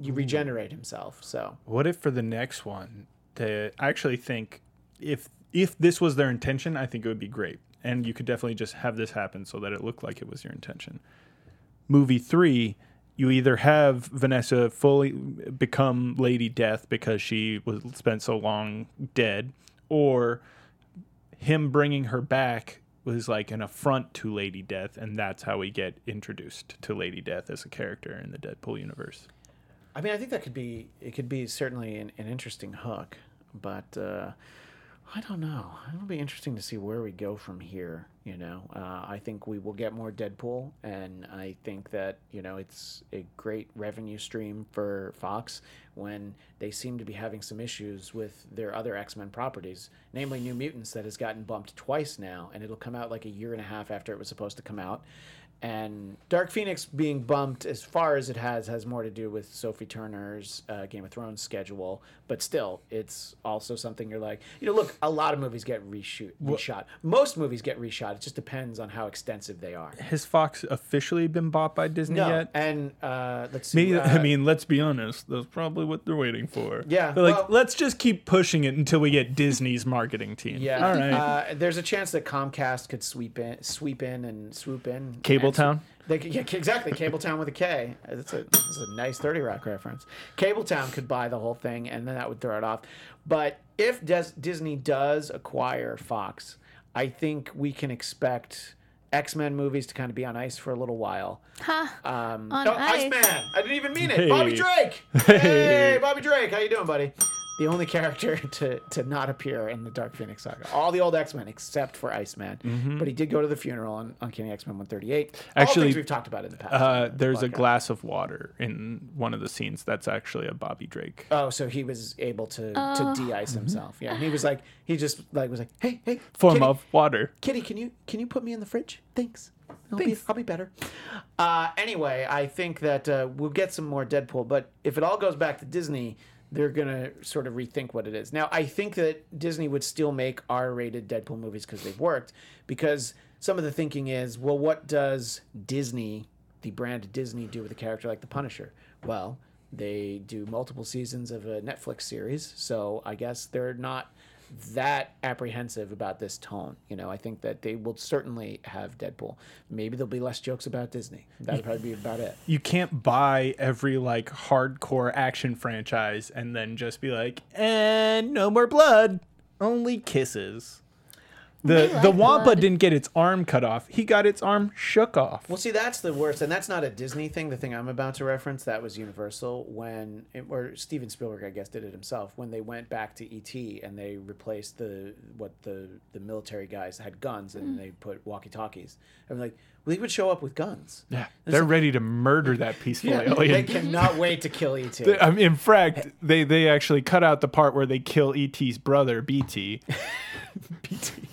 you regenerate himself. So What if for the next one, the, I actually think if if this was their intention, I think it would be great, and you could definitely just have this happen so that it looked like it was your intention. Movie three, you either have Vanessa fully become Lady Death because she was spent so long dead, or him bringing her back was like an affront to Lady Death, and that's how we get introduced to Lady Death as a character in the Deadpool universe. I mean, I think that could be it could be certainly an, an interesting hook, but uh, I don't know. It'll be interesting to see where we go from here. You know, uh, I think we will get more Deadpool, and I think that you know it's a great revenue stream for Fox when they seem to be having some issues with their other X Men properties, namely New Mutants, that has gotten bumped twice now, and it'll come out like a year and a half after it was supposed to come out. And Dark Phoenix being bumped as far as it has has more to do with Sophie Turner's uh, Game of Thrones schedule, but still, it's also something you're like, you know, look, a lot of movies get reshoot, reshot. Most movies get reshot. It just depends on how extensive they are. Has Fox officially been bought by Disney No, yet? and uh, let's see. Maybe, I uh, mean, let's be honest. That's probably what they're waiting for. Yeah, They're like, well- let's just keep pushing it until we get Disney's marketing team. yeah, All right. uh, there's a chance that Comcast could sweep in, sweep in, and swoop in. Cabletown? They could, yeah, exactly. Cabletown with a K. It's a, that's a nice Thirty Rock reference. Cabletown could buy the whole thing, and then that would throw it off. But if Des- Disney does acquire Fox, I think we can expect X Men movies to kind of be on ice for a little while. Ha. Um, On oh, ice. Iceman! I didn't even mean it. Hey. Bobby Drake. *laughs* Hey. Bobby Drake, how you doing, buddy? The only *laughs* character to, to not appear in the Dark Phoenix saga. All the old X Men except for Iceman, but he did go to the funeral on Uncanny X Men 138. Mm-hmm. Actually, things we've talked about in the past. Uh, on the there's a glass of water in one of the scenes. That's actually a Bobby Drake. Oh, so he was able to Oh. to de-ice himself. Yeah, and he was like, he just like was like, hey, hey, Form Kitty, of water. Kitty, can you can you put me in the fridge? Thanks. I'll be Thanks. I'll be better. Uh, anyway, I think that uh, we'll get some more Deadpool, but if it all goes back to Disney, they're gonna sort of rethink what it is. Now, I think that Disney would still make R-rated Deadpool movies because they've worked. Because some of the thinking is, well, what does Disney, the brand Disney, do with a character like the Punisher? Well, they do multiple seasons of a Netflix series, so I guess they're not that apprehensive about this tone. You know, I think that they will certainly have Deadpool. Maybe there'll be less jokes about Disney. That'll probably be about it. You can't buy every like hardcore action franchise and then just be like, and no more blood, only kisses. The like the Wampa blood. didn't get its arm cut off. He got its arm shook off. Well, see, that's the worst, and that's not a Disney thing. The thing I'm about to reference that was Universal when, or Steven Spielberg, I guess, did it himself when they went back to ET and they replaced the what the the military guys had guns and mm. they put walkie talkies. I'm like, well, they would show up with guns. yeah, they're ready to murder that peaceful they alien. They cannot wait to kill ET. *laughs* I mean, in fact, they they actually cut out the part where they kill ET's brother, BT. *laughs* BT.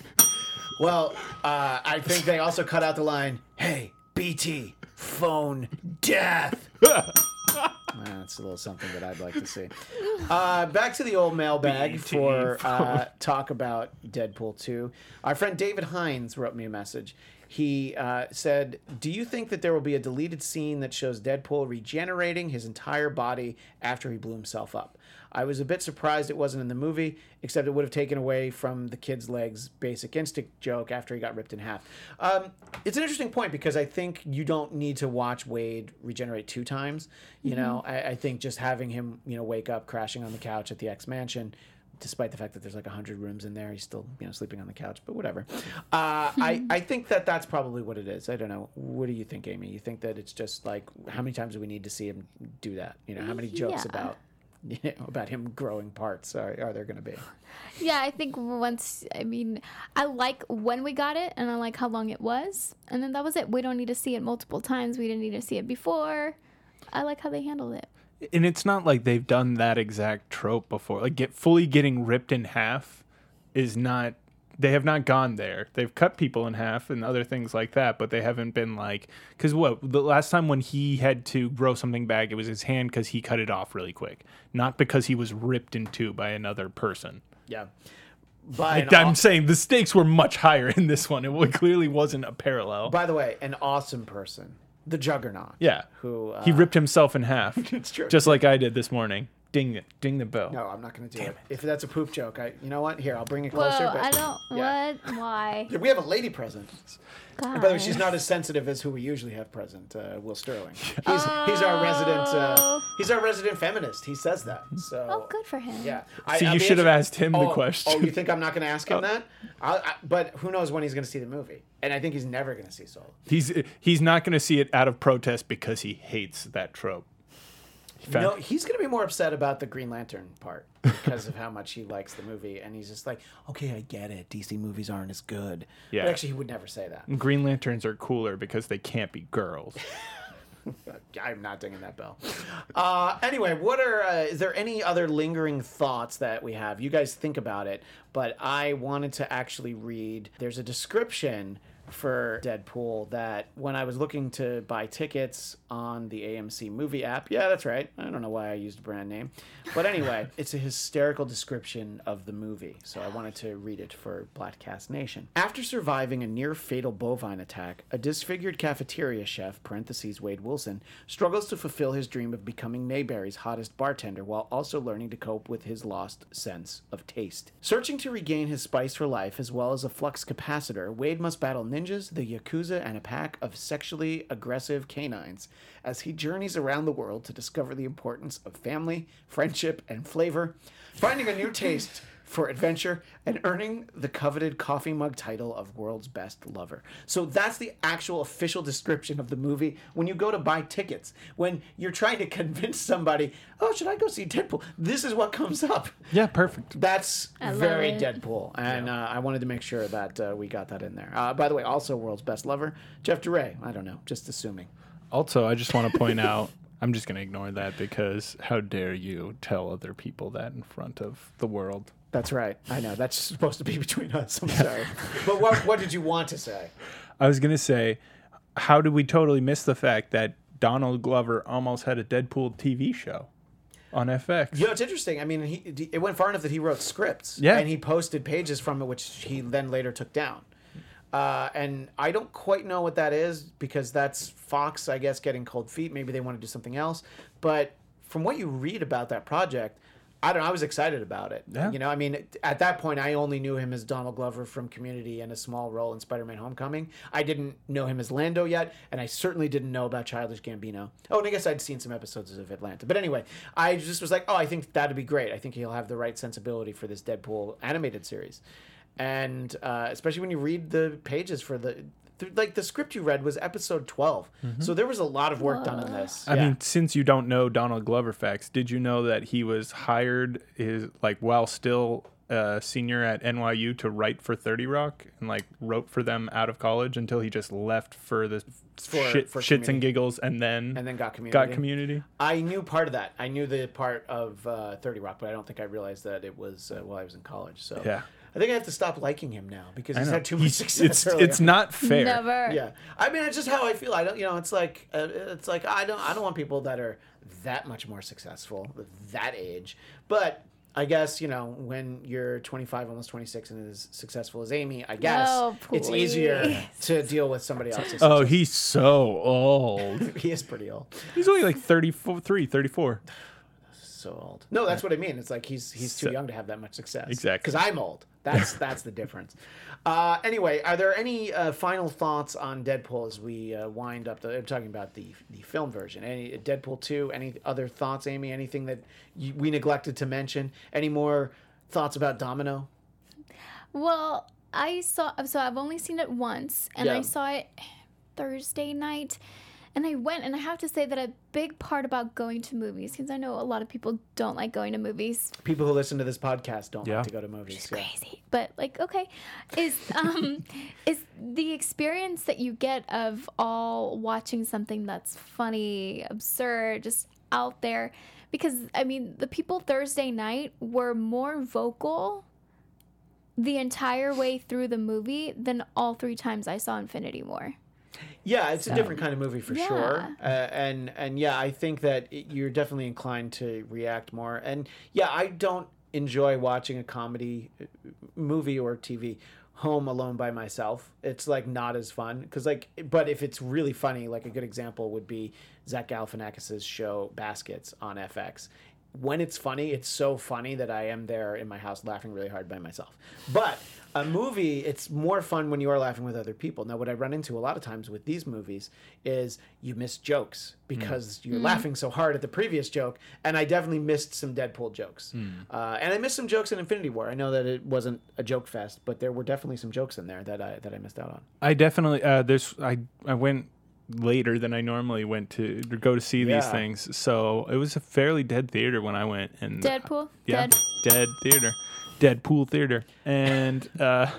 Well, uh, I think they also cut out the line, "Hey, BT, phone death." *laughs* That's a little something that I'd like to see. Uh, back to the old mailbag BT for *laughs* uh, talk about Deadpool 2. Our friend David Hines wrote me a message. He uh, said, Do you think that there will be a deleted scene that shows Deadpool regenerating his entire body after he blew himself up? I was a bit surprised it wasn't in the movie, except it would have taken away from the kid's legs basic instinct joke after he got ripped in half. Um, it's an interesting point because I think you don't need to watch Wade regenerate two times. You know, I, I think just having him, you know, wake up crashing on the couch at the X Mansion, despite the fact that there's like hundred rooms in there, he's still, you know, sleeping on the couch. But whatever. Uh, I I think that that's probably what it is. I don't know. What do you think, Amy? You think that it's just like how many times do we need to see him do that? You know, how many jokes Yeah. about *laughs* you know, about him growing parts are, are there going to be? *laughs* Yeah, I think once, I mean, I like when we got it and I like how long it was. And then that was it. We don't need to see it multiple times. We didn't need to see it before. I like how they handled it. and it's not like they've done that exact trope before. Like get fully getting ripped in half is not they have not gone there. They've cut people in half and other things like that, but they haven't been like cuz what the last time when he had to grow something back it was his hand cuz he cut it off really quick, not because he was ripped in two by another person. Yeah. By, Like, I'm saying the stakes were much higher in this one. It clearly wasn't a parallel. by the way, an awesome person. the Juggernaut. Yeah. Who uh, He ripped himself in half. *laughs* It's true. Just like I did this morning. Ding it. Ding the bell. No, I'm not going to do it. If that's a poop joke, I. You know what? Here, I'll bring it Whoa, closer. but I don't. yeah. What? Why? *laughs* We have a lady present. God. By the way, she's not as sensitive as who we usually have present, uh, Will Sterling. *laughs* He's, he's our resident. Uh, Oh. he's our resident feminist. He says that. So. Oh, good for him. Yeah. I, See, I'll you be should have asked him the Oh, question. Oh, you think I'm not going to ask him that? I, I, but who knows when he's going to see the movie? And I think he's never going to see Soul. He's he's not going to see it out of protest because he hates that trope. Found- No, he's going to be more upset about the Green Lantern part *laughs* because of how much he likes the movie, and he's just like, "Okay, I get it. DC movies aren't as good." Yeah. But actually, he would never say that. Green Lanterns are cooler because they can't be girls. *laughs* I'm not dinging that bell. Uh, anyway, what are uh, is there any other lingering thoughts that we have? You guys think about it, but I wanted to actually read. There's a description for Deadpool that when I was looking to buy tickets on the AMC movie app, yeah, that's right. I don't know why I used a brand name. But anyway, *laughs* it's a hysterical description of the movie. So I wanted to read it for Bladtcast Nation. After surviving a near fatal bovine attack, a disfigured cafeteria chef, parentheses Wade Wilson, struggles to fulfill his dream of becoming Mayberry's hottest bartender while also learning to cope with his lost sense of taste. Searching to regain his spice for life as well as a flux capacitor, Wade must battle ninjas, the Yakuza, and a pack of sexually aggressive canines as he journeys around the world to discover the importance of family, friendship, and flavor, finding a new *laughs* taste for adventure and earning the coveted coffee mug title of world's best lover. So that's the actual official description of the movie when you go to buy tickets. When you're trying to convince somebody, "Oh, should I go see Deadpool?" This is what comes up. yeah, perfect. That's I very it. Deadpool, and uh, I wanted to make sure that uh, we got that in there. Uh, by the way, also world's best lover, Jeff DeRay. I don't know, just assuming. Also, I just want to point *laughs* out I'm just going to ignore that because how dare you tell other people that in front of the world? That's right. I know that's supposed to be *laughs* between us. I'm sorry, but what what did you want to say? I was going to say, how did we totally miss the fact that Donald Glover almost had a Deadpool TV show on FX? You know, it's interesting. I mean, he it went far enough that he wrote scripts, Yeah. and he posted pages from it, which he then later took down. Uh, and I don't quite know what that is because that's Fox, I guess, getting cold feet. Maybe they want to do something else. But from what you read about that project, I don't know. I was excited about it. Yeah. You know, I mean, at that point, I only knew him as Donald Glover from Community and a small role in Spider-Man: Homecoming. I didn't know him as Lando yet, and I certainly didn't know about Childish Gambino. Oh, and I guess I'd seen some episodes of Atlanta. But anyway, I just was like, oh, I think that'd be great. I think he'll have the right sensibility for this Deadpool animated series, and uh, especially when you read the pages for the. Th- Like the script you read was episode 12. So there was a lot of work done on this. I Yeah. mean, since you don't know Donald Glover facts, did you know that he was hired is like while still a senior at NYU to write for 30 Rock and like wrote for them out of college until he just left for the For- shit, for shits Community. and giggles and then and then got community. got community. I knew part of that. I knew the part of uh, Thirty Rock, but I don't think I realized that it was uh, while I was in college. So Yeah. I think I have to stop liking him now because he's know. had too much success. It's earlier. it's not fair. Never. Yeah, I mean, it's just how I feel. I don't, you know, it's like uh, it's like I don't, I don't want people that are that much more successful that age. But I guess you know when you're 25, almost 26, and as successful as Amy, I guess Oh, it's easier to deal with somebody else's. Oh, success. he's so old. *laughs* he is pretty old. He's only like 34, 34. so old. No, that's what I mean. It's like he's he's too So- young to have that much success. Exactly. Because I'm old. That's *laughs* that's the difference. Uh, anyway, are there any uh, final thoughts on Deadpool as we uh, wind up? The, I'm talking about the the film version. Any Deadpool two? Any other thoughts, Amy? Anything that you, we neglected to mention? Any more thoughts about Domino? Well, I saw. So I've only seen it once, and Yeah. I saw it Thursday night. And I went, and I have to say that a big part about going to movies, because I know a lot of people don't like going to movies People who listen to this podcast don't Yeah. like to go to movies. Yeah. crazy but like okay is um *laughs* is the experience that you get of all watching something that's funny absurd just out there because i mean the people thursday night were more vocal the entire way through the movie than all three times i saw infinity war Yeah, it's a different kind of movie for Yeah. sure, uh, and and yeah, I think that it- you're definitely inclined to react more. And yeah, I don't enjoy watching a comedy uh, movie or TV home alone by myself. It's like not as fun because like, but if it's really funny, like a good example would be Zach Galifianakis's show Baskets on FX. When it's funny, it's so funny that I am there in my house laughing really hard by myself. But a movie, it's more fun when you are laughing with other people. Now, what I run into a lot of times with these movies is you miss jokes because you're laughing so hard at the previous joke, and I definitely missed some Deadpool jokes, uh, and I missed some jokes in Infinity War. I know that it wasn't a joke fest, but there were definitely some jokes in there that I that I missed out on. I definitely uh, there's I I went later than I normally went to, to go to see these things, so it was a fairly dead theater when I went. And Deadpool. yeah, Dead. dead theater, Deadpool theater, and uh,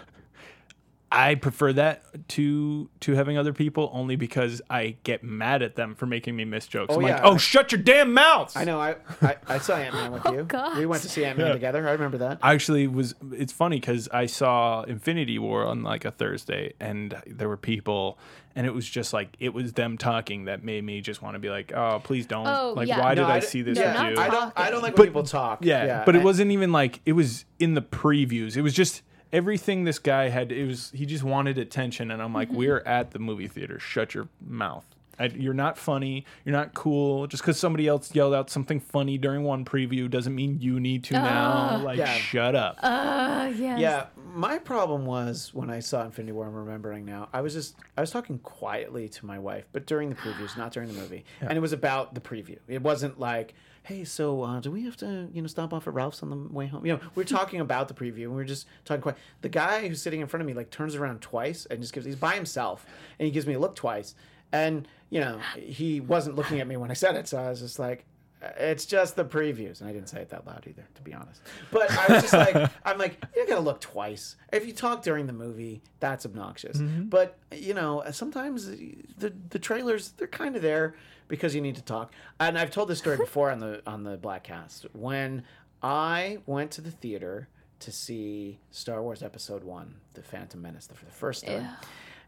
I prefer that to to having other people only because I get mad at them for making me miss jokes. Oh, I'm like, oh, shut your damn mouths! I know. I I, I saw Ant Man with *laughs* you. gosh. We went to see Ant Man together. I remember that. I actually was. It's funny because I saw Infinity War on like a Thursday, and there were people, and it was just like it was them talking that made me just want to be like, oh, please don't. Oh, like, yeah. why No, did I see this no, with you? I don't. I don't like But- when people talk. Yeah, yeah but it wasn't even like it was in the previews. It was just everything this guy had. It was he just wanted attention, and I'm like, Mm-hmm. we're at the movie theater. Shut your mouth. I, you're not funny. You're not cool. Just because somebody else yelled out something funny during one preview doesn't mean you need to now. Like, Yeah. shut up. Uh, yes. Yeah, my problem was when I saw Infinity War. I'm remembering now. I was just I was talking quietly to my wife, but during the previews, not during the movie, and it was about the preview. It wasn't like, "Hey, so uh, do we have to you know stop off at Ralph's on the way home?" You know, we're talking about the preview, and we are just talking quiet. The guy who's sitting in front of me like turns around twice and just gives he's by himself, and he gives me a look twice, and you know he wasn't looking at me when I said it, so I was just like. It's just the previews, and I didn't say it that loud either, to be honest. But I was just like, *laughs* I'm like, you're gonna look twice. If you talk during the movie, that's obnoxious. But you know, sometimes the the trailers they're kind of there because you need to talk. And I've told this story *laughs* before on the on the Bladtcast when I went to the theater to see Star Wars Episode One, The Phantom Menace, for the first time.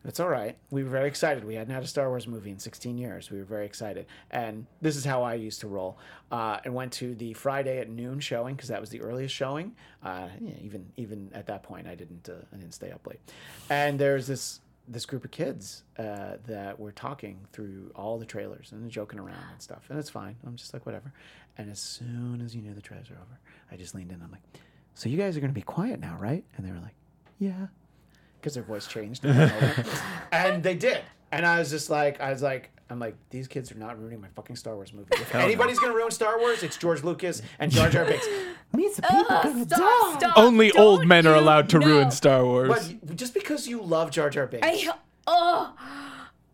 It's all right. We were very excited. We hadn't had a Star Wars movie in 16 years. We were very excited. And this is how I used to roll. Uh, and went to the Friday at noon showing because that was the earliest showing. Uh, yeah, even even at that point, I didn't uh, I didn't stay up late. And there's this this group of kids uh, that were talking through all the trailers and joking around and stuff. And it's fine. I'm just like whatever. And as soon as you knew the trailers were over, I just leaned in. I'm like, "So you guys are gonna be quiet now, right?" And they were like, "Yeah." because their voice changed. *laughs* and they did. And I was just like, I was like, I'm like, these kids are not ruining my fucking Star Wars movie. *laughs* If anybody's gonna ruin Star Wars, it's George Lucas and Jar Jar Binks. *laughs* Means the people uh, gonna die. Stop, stop. Only old Don't men are you- allowed to no. ruin Star Wars. But just because you love Jar Jar Binks, I, oh,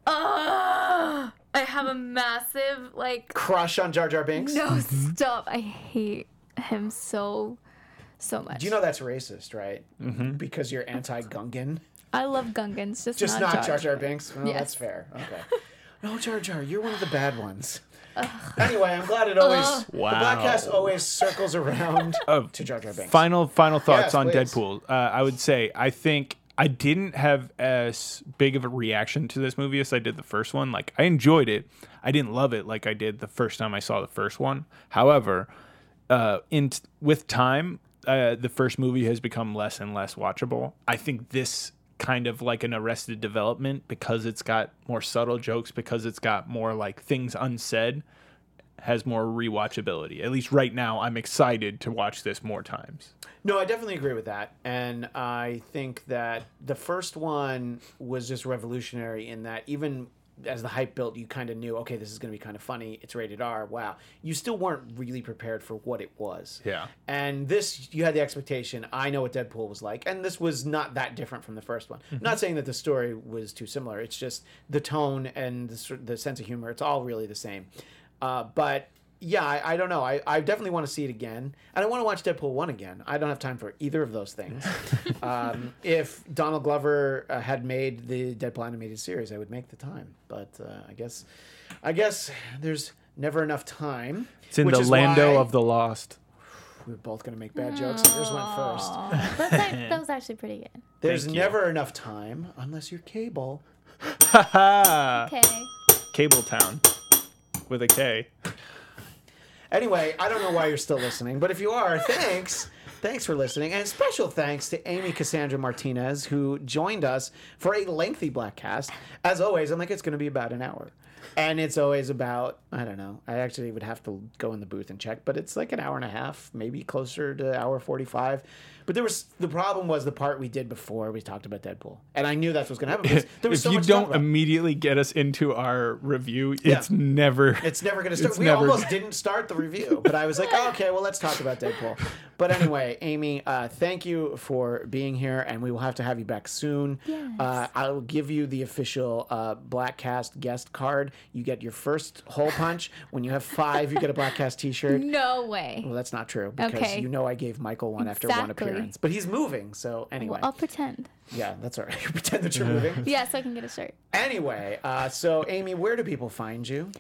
oh, I have a massive, like, crush on Jar Jar Binks. no, mm-hmm. stop. I hate him so, so much. Do you know that's racist, right? Mm-hmm. Because you're anti-Gungan, I love Gungans, just, just not, not Jar Jar Binks. Well, Yes. that's fair. Okay. *laughs* No, Jar Jar, you're one of the bad ones. Anyway, I'm glad it always the Wow. Bladtcast always circles around *laughs* Oh, to Jar Jar Binks. Final final thoughts Yes, on please. Deadpool. Uh, I would say I think I didn't have as big of a reaction to this movie as I did the first one. Like I enjoyed it. I didn't love it like I did the first time I saw the first one. However, uh, in with time, uh, the first movie has become less and less watchable. I think this kind of like an Arrested Development because it's got more subtle jokes because it's got more like things unsaid has more rewatchability. At least right now, I'm excited to watch this more times. No, I definitely agree with that. And I think that the first one was just revolutionary in that even as the hype built, you kind of knew, okay, this is going to be kind of funny. It's rated R. Wow. You still weren't really prepared for what it was. Yeah. And this, you had the expectation, I know what Deadpool was like. And this was not that different from the first one. Not saying that the story was too similar. It's just the tone and the, the sense of humor. It's all really the same. Uh, but yeah, I, I don't know. I, I definitely want to see it again. And I want to watch Deadpool 1 again. I don't have time for either of those things. *laughs* um, if Donald Glover uh, had made the Deadpool animated series, I would make the time. But uh, I guess I guess there's never enough time. It's in which the is Lando why of the Lost. We're both going to make bad jokes. and yours went first. Aw, that was actually pretty good. *laughs* There's Thank you. never enough time unless you're cable. Haha. *laughs* Okay. Cable Town with a K. Anyway, I don't know why you're still listening, but if you are, thanks. Thanks for listening, and special thanks to Amy Cassandra Martinez who joined us for a lengthy Bladtcast. As always, I'm like it's going to be about an hour, and it's always about I don't know. I actually would have to go in the booth and check, but it's like an hour and a half, maybe closer to hour forty-five. But there was the problem was the part we did before we talked about Deadpool, and I knew that's what's going to happen. because There was if so you much to talk don't about. immediately get us into our review, it's never. It's never going to start. It's we never- almost didn't start the review, but I was like, oh, *laughs* okay, well, let's talk about Deadpool. But anyway, Amy, uh, thank you for being here, and we will have to have you back soon. Yes. Uh, I will give you the official uh, Bladtcast guest card. You get your first hole punch. When you have five, you get a Bladtcast T-shirt. *laughs* No way. Well, that's not true because Okay. you know I gave Michael one after one Exactly. Appearance, but he's moving. So anyway, Well, I'll pretend. yeah, that's all right. *laughs* Pretend that you're moving. Yeah, so I can get a shirt. Anyway, uh, so Amy, where do people find you?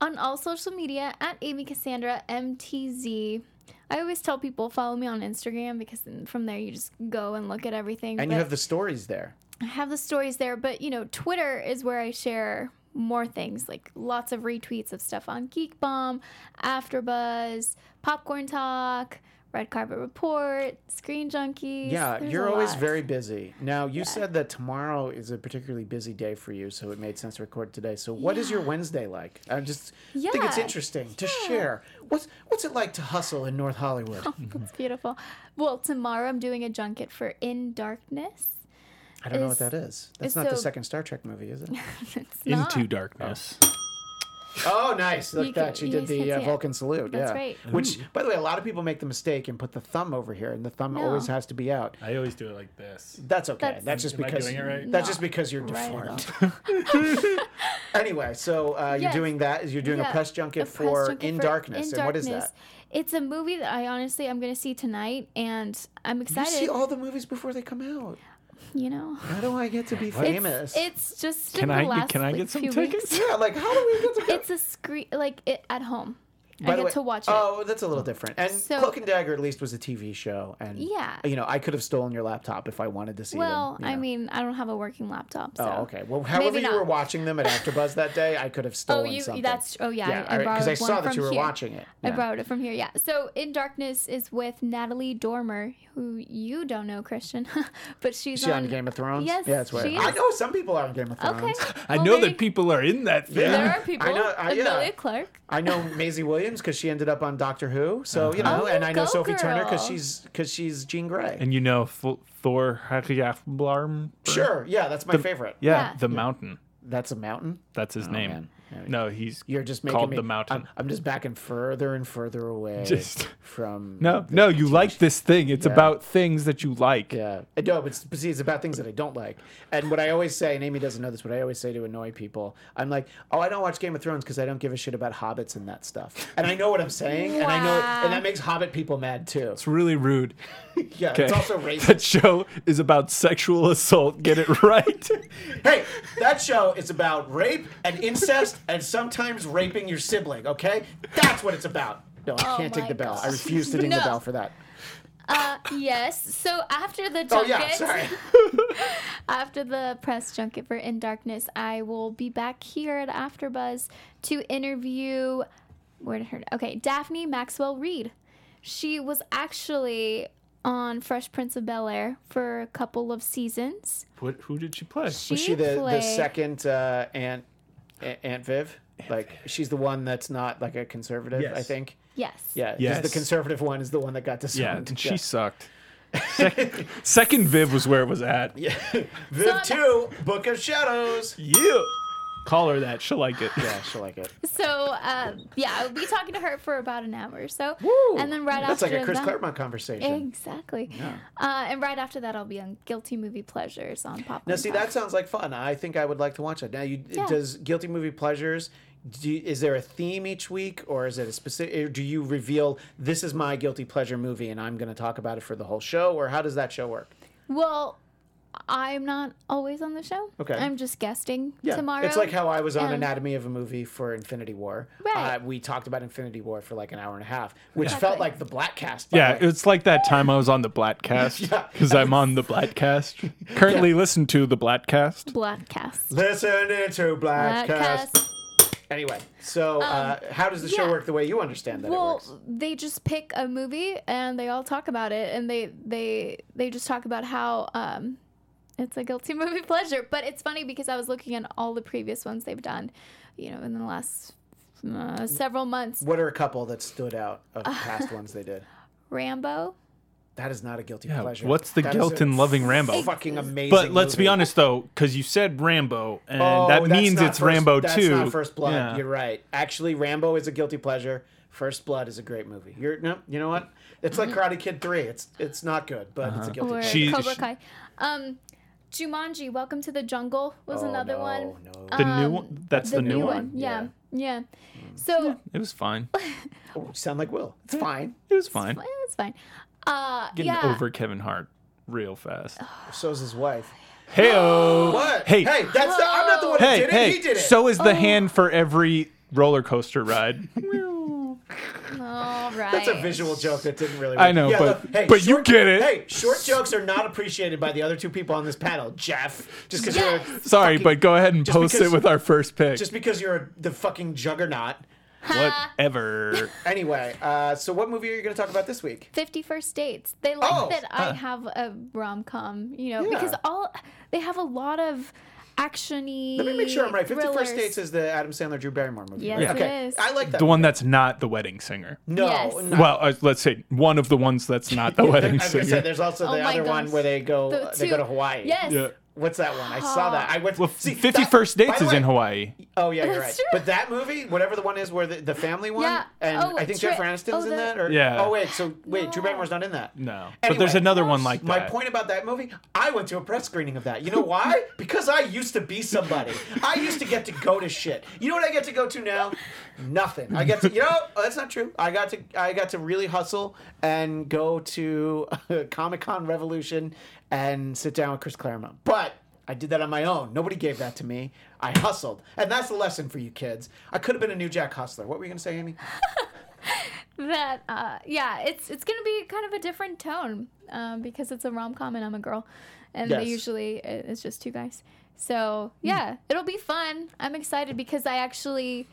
On all social media at Amy Cassandra MTZ. I always tell people follow me on Instagram because from there you just go and look at everything. And you have the stories there. I have the stories there, but you know, Twitter is where I share more things, like lots of retweets of stuff on Geek Bomb, AfterBuzz, Popcorn Talk, Red Carpet Report, Screen Junkies. Yeah, There's you're always lot. very busy. Now, you said that tomorrow is a particularly busy day for you, so it made sense to record today. So, what is your Wednesday like? I just think it's interesting to share. What's what's it like to hustle in North Hollywood? *laughs* Oh, it's beautiful. Well, tomorrow I'm doing a junket for In Darkness. I don't know what that is. That's is not the second Star Trek movie, is it? *laughs* It's not. Into darkness. Oh, nice! Look You at that. can- She you did guys the can uh, see it. Vulcan salute. That's yeah. right. Which, by the way, a lot of people make the mistake and put the thumb over here, and the thumb No. always has to be out. I always do it like this. That's okay. That's- That's, just Am I because doing it right? that's No. just because you're Right deformed. *laughs* *laughs* anyway, so uh, you're doing that. Is you're doing a Yeah, press junket a press for junket In for Darkness, In and what is that? It's a movie that I honestly I'm gonna see tonight, and I'm You excited. see all the movies before they come out. You know, How do I get to be famous? it's just Can in the I last, can I like, get some few tickets? weeks. yeah, like how do we get to? It's a screen like it at home. By I get way- to watch it. Oh, that's a little different. And So- Cloak and Dagger at least was a TV show, and Yeah. you know I could have stolen your laptop if I wanted to see it. well, them. you I mean, I don't have a working laptop. Oh, so. Oh, okay. Well, however you not. were watching them at AfterBuzz that day, I could have Oh, stolen you. something. That's. Oh, yeah. Yeah, I, I borrowed because I saw that from you were here. watching it. I Yeah. borrowed it from here. Yeah. So in darkness is with Natalie Dormer, who you don't know, Christian, *laughs* but she's she on Game of Thrones? Yes, yeah, that's right. I know some people are on Game of Thrones. Okay. I Well, know there- that people are in that thing. There are people. I know- I- yeah. Emilia Clarke. I know Maisie Williams *laughs* because she ended up on Doctor Who. So you uh-huh. know, Oh, and I know go Sophie Turner because girl. she's because she's Jean Grey. And you know F- Thor Blarm? sure, yeah, that's my favorite. Yeah, Yeah. the mountain. That's a mountain. That's his oh, name. Man. No, he's You're just making called me, the mountain. I'm, I'm just backing further and further away Just- *laughs* from. no, the- no, you like this thing. It's Yeah. about things that you like. Yeah, uh, I know, but, but see, it's about things that I don't like. And what I always say, and Amy doesn't know this, but I always say to annoy people, I'm like, oh, I don't watch Game of Thrones because I don't give a shit about hobbits and that stuff. And I know what I'm saying, and I know, and that makes hobbit people mad too. It's really rude. *laughs* Yeah, Okay. it's also racist. that show is about sexual assault. Get it right. *laughs* hey, that show is about rape and incest and sometimes raping your sibling. Okay, that's what it's about. No, I Oh can't ding my the bell. I refuse to ding the bell for that. Uh, yes. So after the Oh junket, yeah, sorry. *laughs* after the press junket for In Darkness, I will be back here at AfterBuzz to interview. Where did her? Okay, Daphne Maxwell Reid. She was actually on Fresh Prince of Bel Air for a couple of seasons. what, who did she play? She, Was she the, the second uh, Aunt A- Aunt Viv? Like she's the one that's not like a conservative, I think. Yes. Yeah. Yes. the conservative one is the one that got Yeah, disowned. and she sucked. *laughs* Second, second Viv was where it was at. yeah. Viv So- two, Book of Shadows. Yeah. Call her that. She'll like it. Yeah, she'll like it. *laughs* So uh, yeah, I'll be talking to her for about an hour or so, Woo! and then right after That's after like a Chris that, Claremont conversation. Exactly. Uh, and right after that, I'll be on Guilty Movie Pleasures on Pop. Now, see, Talk. that sounds like fun. I think I would like to watch it. Now, you Yeah. does Guilty Movie Pleasures? Do you- is there a theme each week, or is it a specific? Do you reveal this is my guilty pleasure movie, and I'm going to talk about it for the whole show, or how does that show work? Well, I'm not always on the show. Okay. I'm just guesting tomorrow. It's like how I was on and- Anatomy of a Movie for Infinity War. Right. Uh, we talked about Infinity War for like an hour and a half, which Exactly. felt like the Bladtcast. Yeah, way. it's like that time I was on the Bladtcast *laughs* Yeah. because I'm on the Bladtcast. *laughs* Currently, listen to the Bladtcast. Bladtcast. Listening to Black Cast. Bladtcast. Anyway, so uh, how does the show yeah. work the way you understand that it Well, works? they just pick a movie and they all talk about it, and they they they just talk about how um, it's a guilty *laughs* movie pleasure. But it's funny because I was looking at all the previous ones they've done, you know, in the last uh, several months. What are a couple that stood out of *laughs* past ones they did? Rambo. That is not a guilty Yeah, pleasure. what's the That is guilt in loving Rambo? *laughs* Fucking amazing. But let's be honest though, because you said Rambo, and Oh, that means it's first- Rambo that's too. not First Blood. Yeah. You're right. Actually, Rambo is a guilty pleasure. First Blood is a great movie. You're no, you know what? It's like Karate Kid Three. It's it's not good, but Uh-huh. it's a guilty or pleasure. She- Cobra Kai. Um, Jumanji, Welcome to the Jungle was Oh, another no, one. no. The new one. That's the, new, one. Yeah, yeah. So It was fine. *laughs* Oh, you sound like Will. It's fine. It was fine. it's fine. Uh, Getting yeah. over Kevin Hart real fast. *sighs* So's his wife. Hey oh. *gasps* What? Hey. hey, that's the, I'm not the one who Hey, did hey. it. He did it. So is the Oh. hand for every roller coaster ride. *laughs* All right. That's a visual joke that didn't really. Work. I know, Yeah, but- look, hey, but you get it. Hey, short jokes are not appreciated by the other two people on this panel, Jeff. Just because Yes. you're Sorry, fucking- but go ahead and post because- it with our first pick. just because you're the fucking juggernaut. Whatever. *laughs* Anyway, uh, so what movie are you going to talk about this week? Fifty First Dates. They like Oh, that I have a rom com, you know, Yeah. because all they have a lot of actiony. Let me make sure I'm right. Fifty First thrillers. Dates is the Adam Sandler Drew Barrymore movie. Yes, right? it okay. is. I like that. the one that's not the wedding singer. no, Yes. Well, uh, let's say one of the ones that's not the wedding singer. I was gonna say, there's also Oh the my other one where they go The they go to Hawaii. Yes. Yeah. What's that one? I saw that. I went. Well, see, Fifty that- First Dates the is in Hawaii. Oh yeah, you're right. true. But that movie, whatever the one is where the, the family one, Yeah. and Oh, I think Tri- Jennifer Aniston's oh, in that. Or Yeah. Oh wait, so wait, Drew No. Barrymore's not in that. No, but there's another one like that. My point about that movie, I went to a press screening of that. You know *laughs* why? because I used to be somebody. I used to get to go to shit. You know what I get to go to now? Nothing. I get to. You know oh, that's not true. I got to. I got to really hustle and go to *laughs* Comic Con Revolution and sit down with Chris Claremont. But I did that on my own. Nobody gave that to me. I hustled, and that's the lesson for you kids. I could have been a New Jack Hustler. What were you gonna say, Amy? *laughs* that uh yeah it's it's gonna be kind of a different tone um, because it's a rom-com and i'm a girl and Yes. they usually it's just two guys so yeah it'll be fun i'm excited because i actually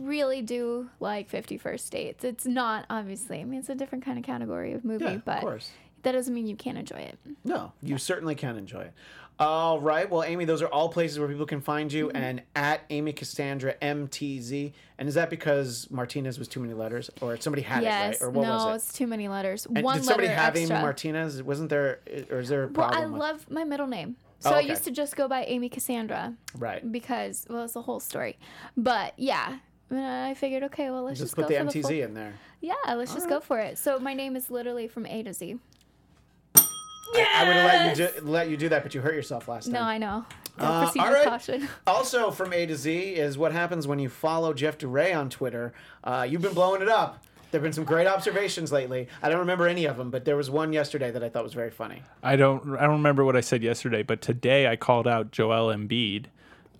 really do like 50 first dates it's not obviously i mean it's a different kind of category of movie Yeah, of but course. That doesn't mean you can't enjoy it No, you certainly can enjoy it. All right. Well, Amy, those are all places where people can find you, and at Amy Cassandra MTZ. And is that because Martinez was too many letters, or somebody had yes it right, or what no was it? it's too many letters And one did somebody letter have extra. Amy Martinez? Wasn't there, or is there a well i with- love my middle name so Oh, i used to just go by amy cassandra right. because well it's a whole story but yeah uh, i figured okay well let's Just just, put the MTZ the full, in there. yeah let's just go for it so my name is literally from a to z I would have let you do, let you do that, but you hurt yourself last time. no i know Uh, all right. caution *laughs* Also from A to Z is what happens when you follow Jeff DeRay on Twitter. Uh, you've been blowing it up. There have been some great observations lately. I don't remember any of them, but there was one yesterday that I thought was very funny. I don't I don't remember what I said yesterday, but today I called out Joel Embiid,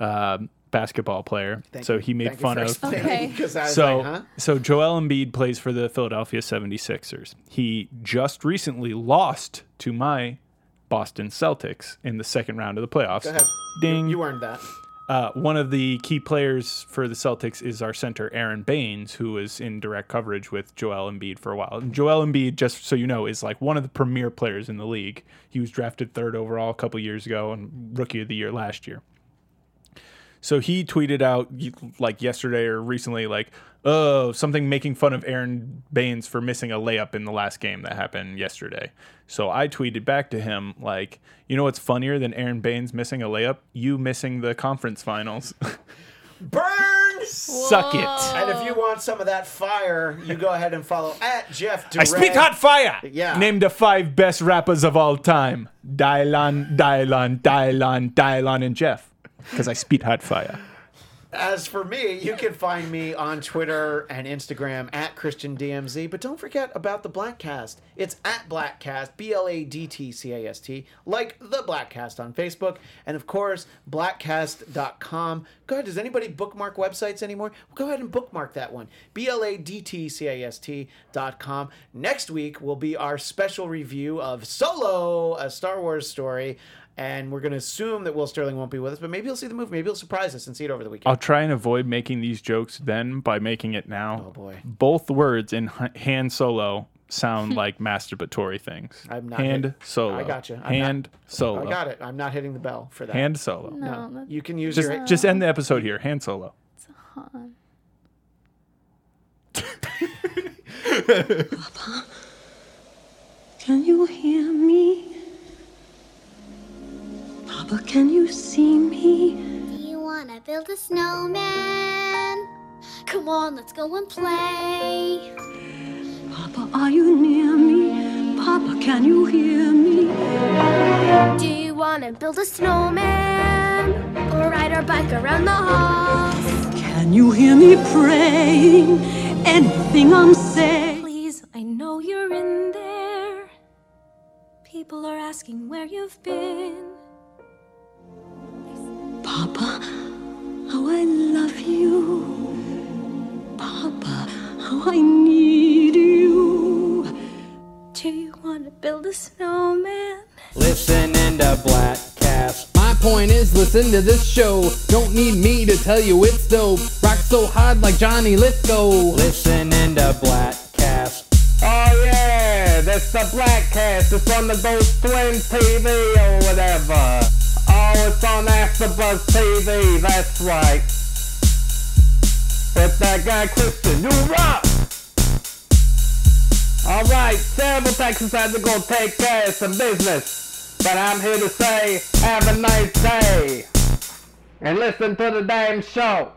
um, basketball player. Thank so he made fun of Okay. *laughs* Because I was so like, huh? so Joel Embiid plays for the Philadelphia 76ers. He just recently lost to my Boston Celtics in the second round of the playoffs. Go ahead. Ding. You earned that. Uh, one of the key players for the Celtics is our center Aron Baynes, who was in direct coverage with Joel Embiid for a while. And Joel Embiid, just so you know, is like one of the premier players in the league. He was drafted third overall a couple years ago and rookie of the year last year. So he tweeted out like yesterday or recently, like, oh, something making fun of Aron Baynes for missing a layup in the last game that happened yesterday. So I tweeted back to him, like, you know what's funnier than Aron Baynes missing a layup? You missing the conference finals. *laughs* Burn! Suck it. And if you want some of that fire, you go ahead and follow at Jeff DeRay. I spit hot fire. Yeah. Name the five best rappers of all time. Dylan, Dylan, Dylan, Dylan, and Jeff. Because I spit hot fire. As for me, you can find me on Twitter and Instagram at Christian DMZ. But don't forget about the Bladtcast. It's at Bladtcast, B L A D T C A S T, like the Bladtcast on Facebook. And of course, bladtcast.com. Go ahead, does anybody bookmark websites anymore? Go ahead and bookmark that one. B L A D T C A S T.com. Next week will be our special review of Solo, a Star Wars story. And we're going to assume that Will Sterling won't be with us, but maybe he'll see the movie. Maybe he'll surprise us and see it over the weekend. I'll try and avoid making these jokes then by making it now. Oh, boy. Both words in H- Han Solo sound *laughs* like masturbatory things. I'm not Hand hit- Solo. I gotcha. I'm Hand Solo. I got it. I'm not hitting the bell for that. Hand Solo. No, No, you can use Just your. just end the episode here. Han Solo. It's Han. *laughs* Papa, can you hear me? Papa, can you see me? Do you wanna build a snowman? Come on, let's go and play. Papa, are you near me? Papa, can you hear me? Do you wanna build a snowman? Or ride our bike around the halls? Can you hear me praying? Anything I'm saying? Please, I know you're in there. People are asking where you've been. Papa, how I love you. Papa, how I need you. Do you wanna build a snowman? Listening to Bladtcast. My point is, listen to this show. Don't need me to tell you it's dope. Rock so hard like Johnny Lithgow. Listening to Blackcast. Oh yeah, that's the Bladtcast. It's on the Ghost Twin TV or whatever. It's on AfterBuzz TV. That's right. With that guy Christian, you rock. All right, several Texas had to go take care of some business, but I'm here to say, have a nice day, and listen to the damn show.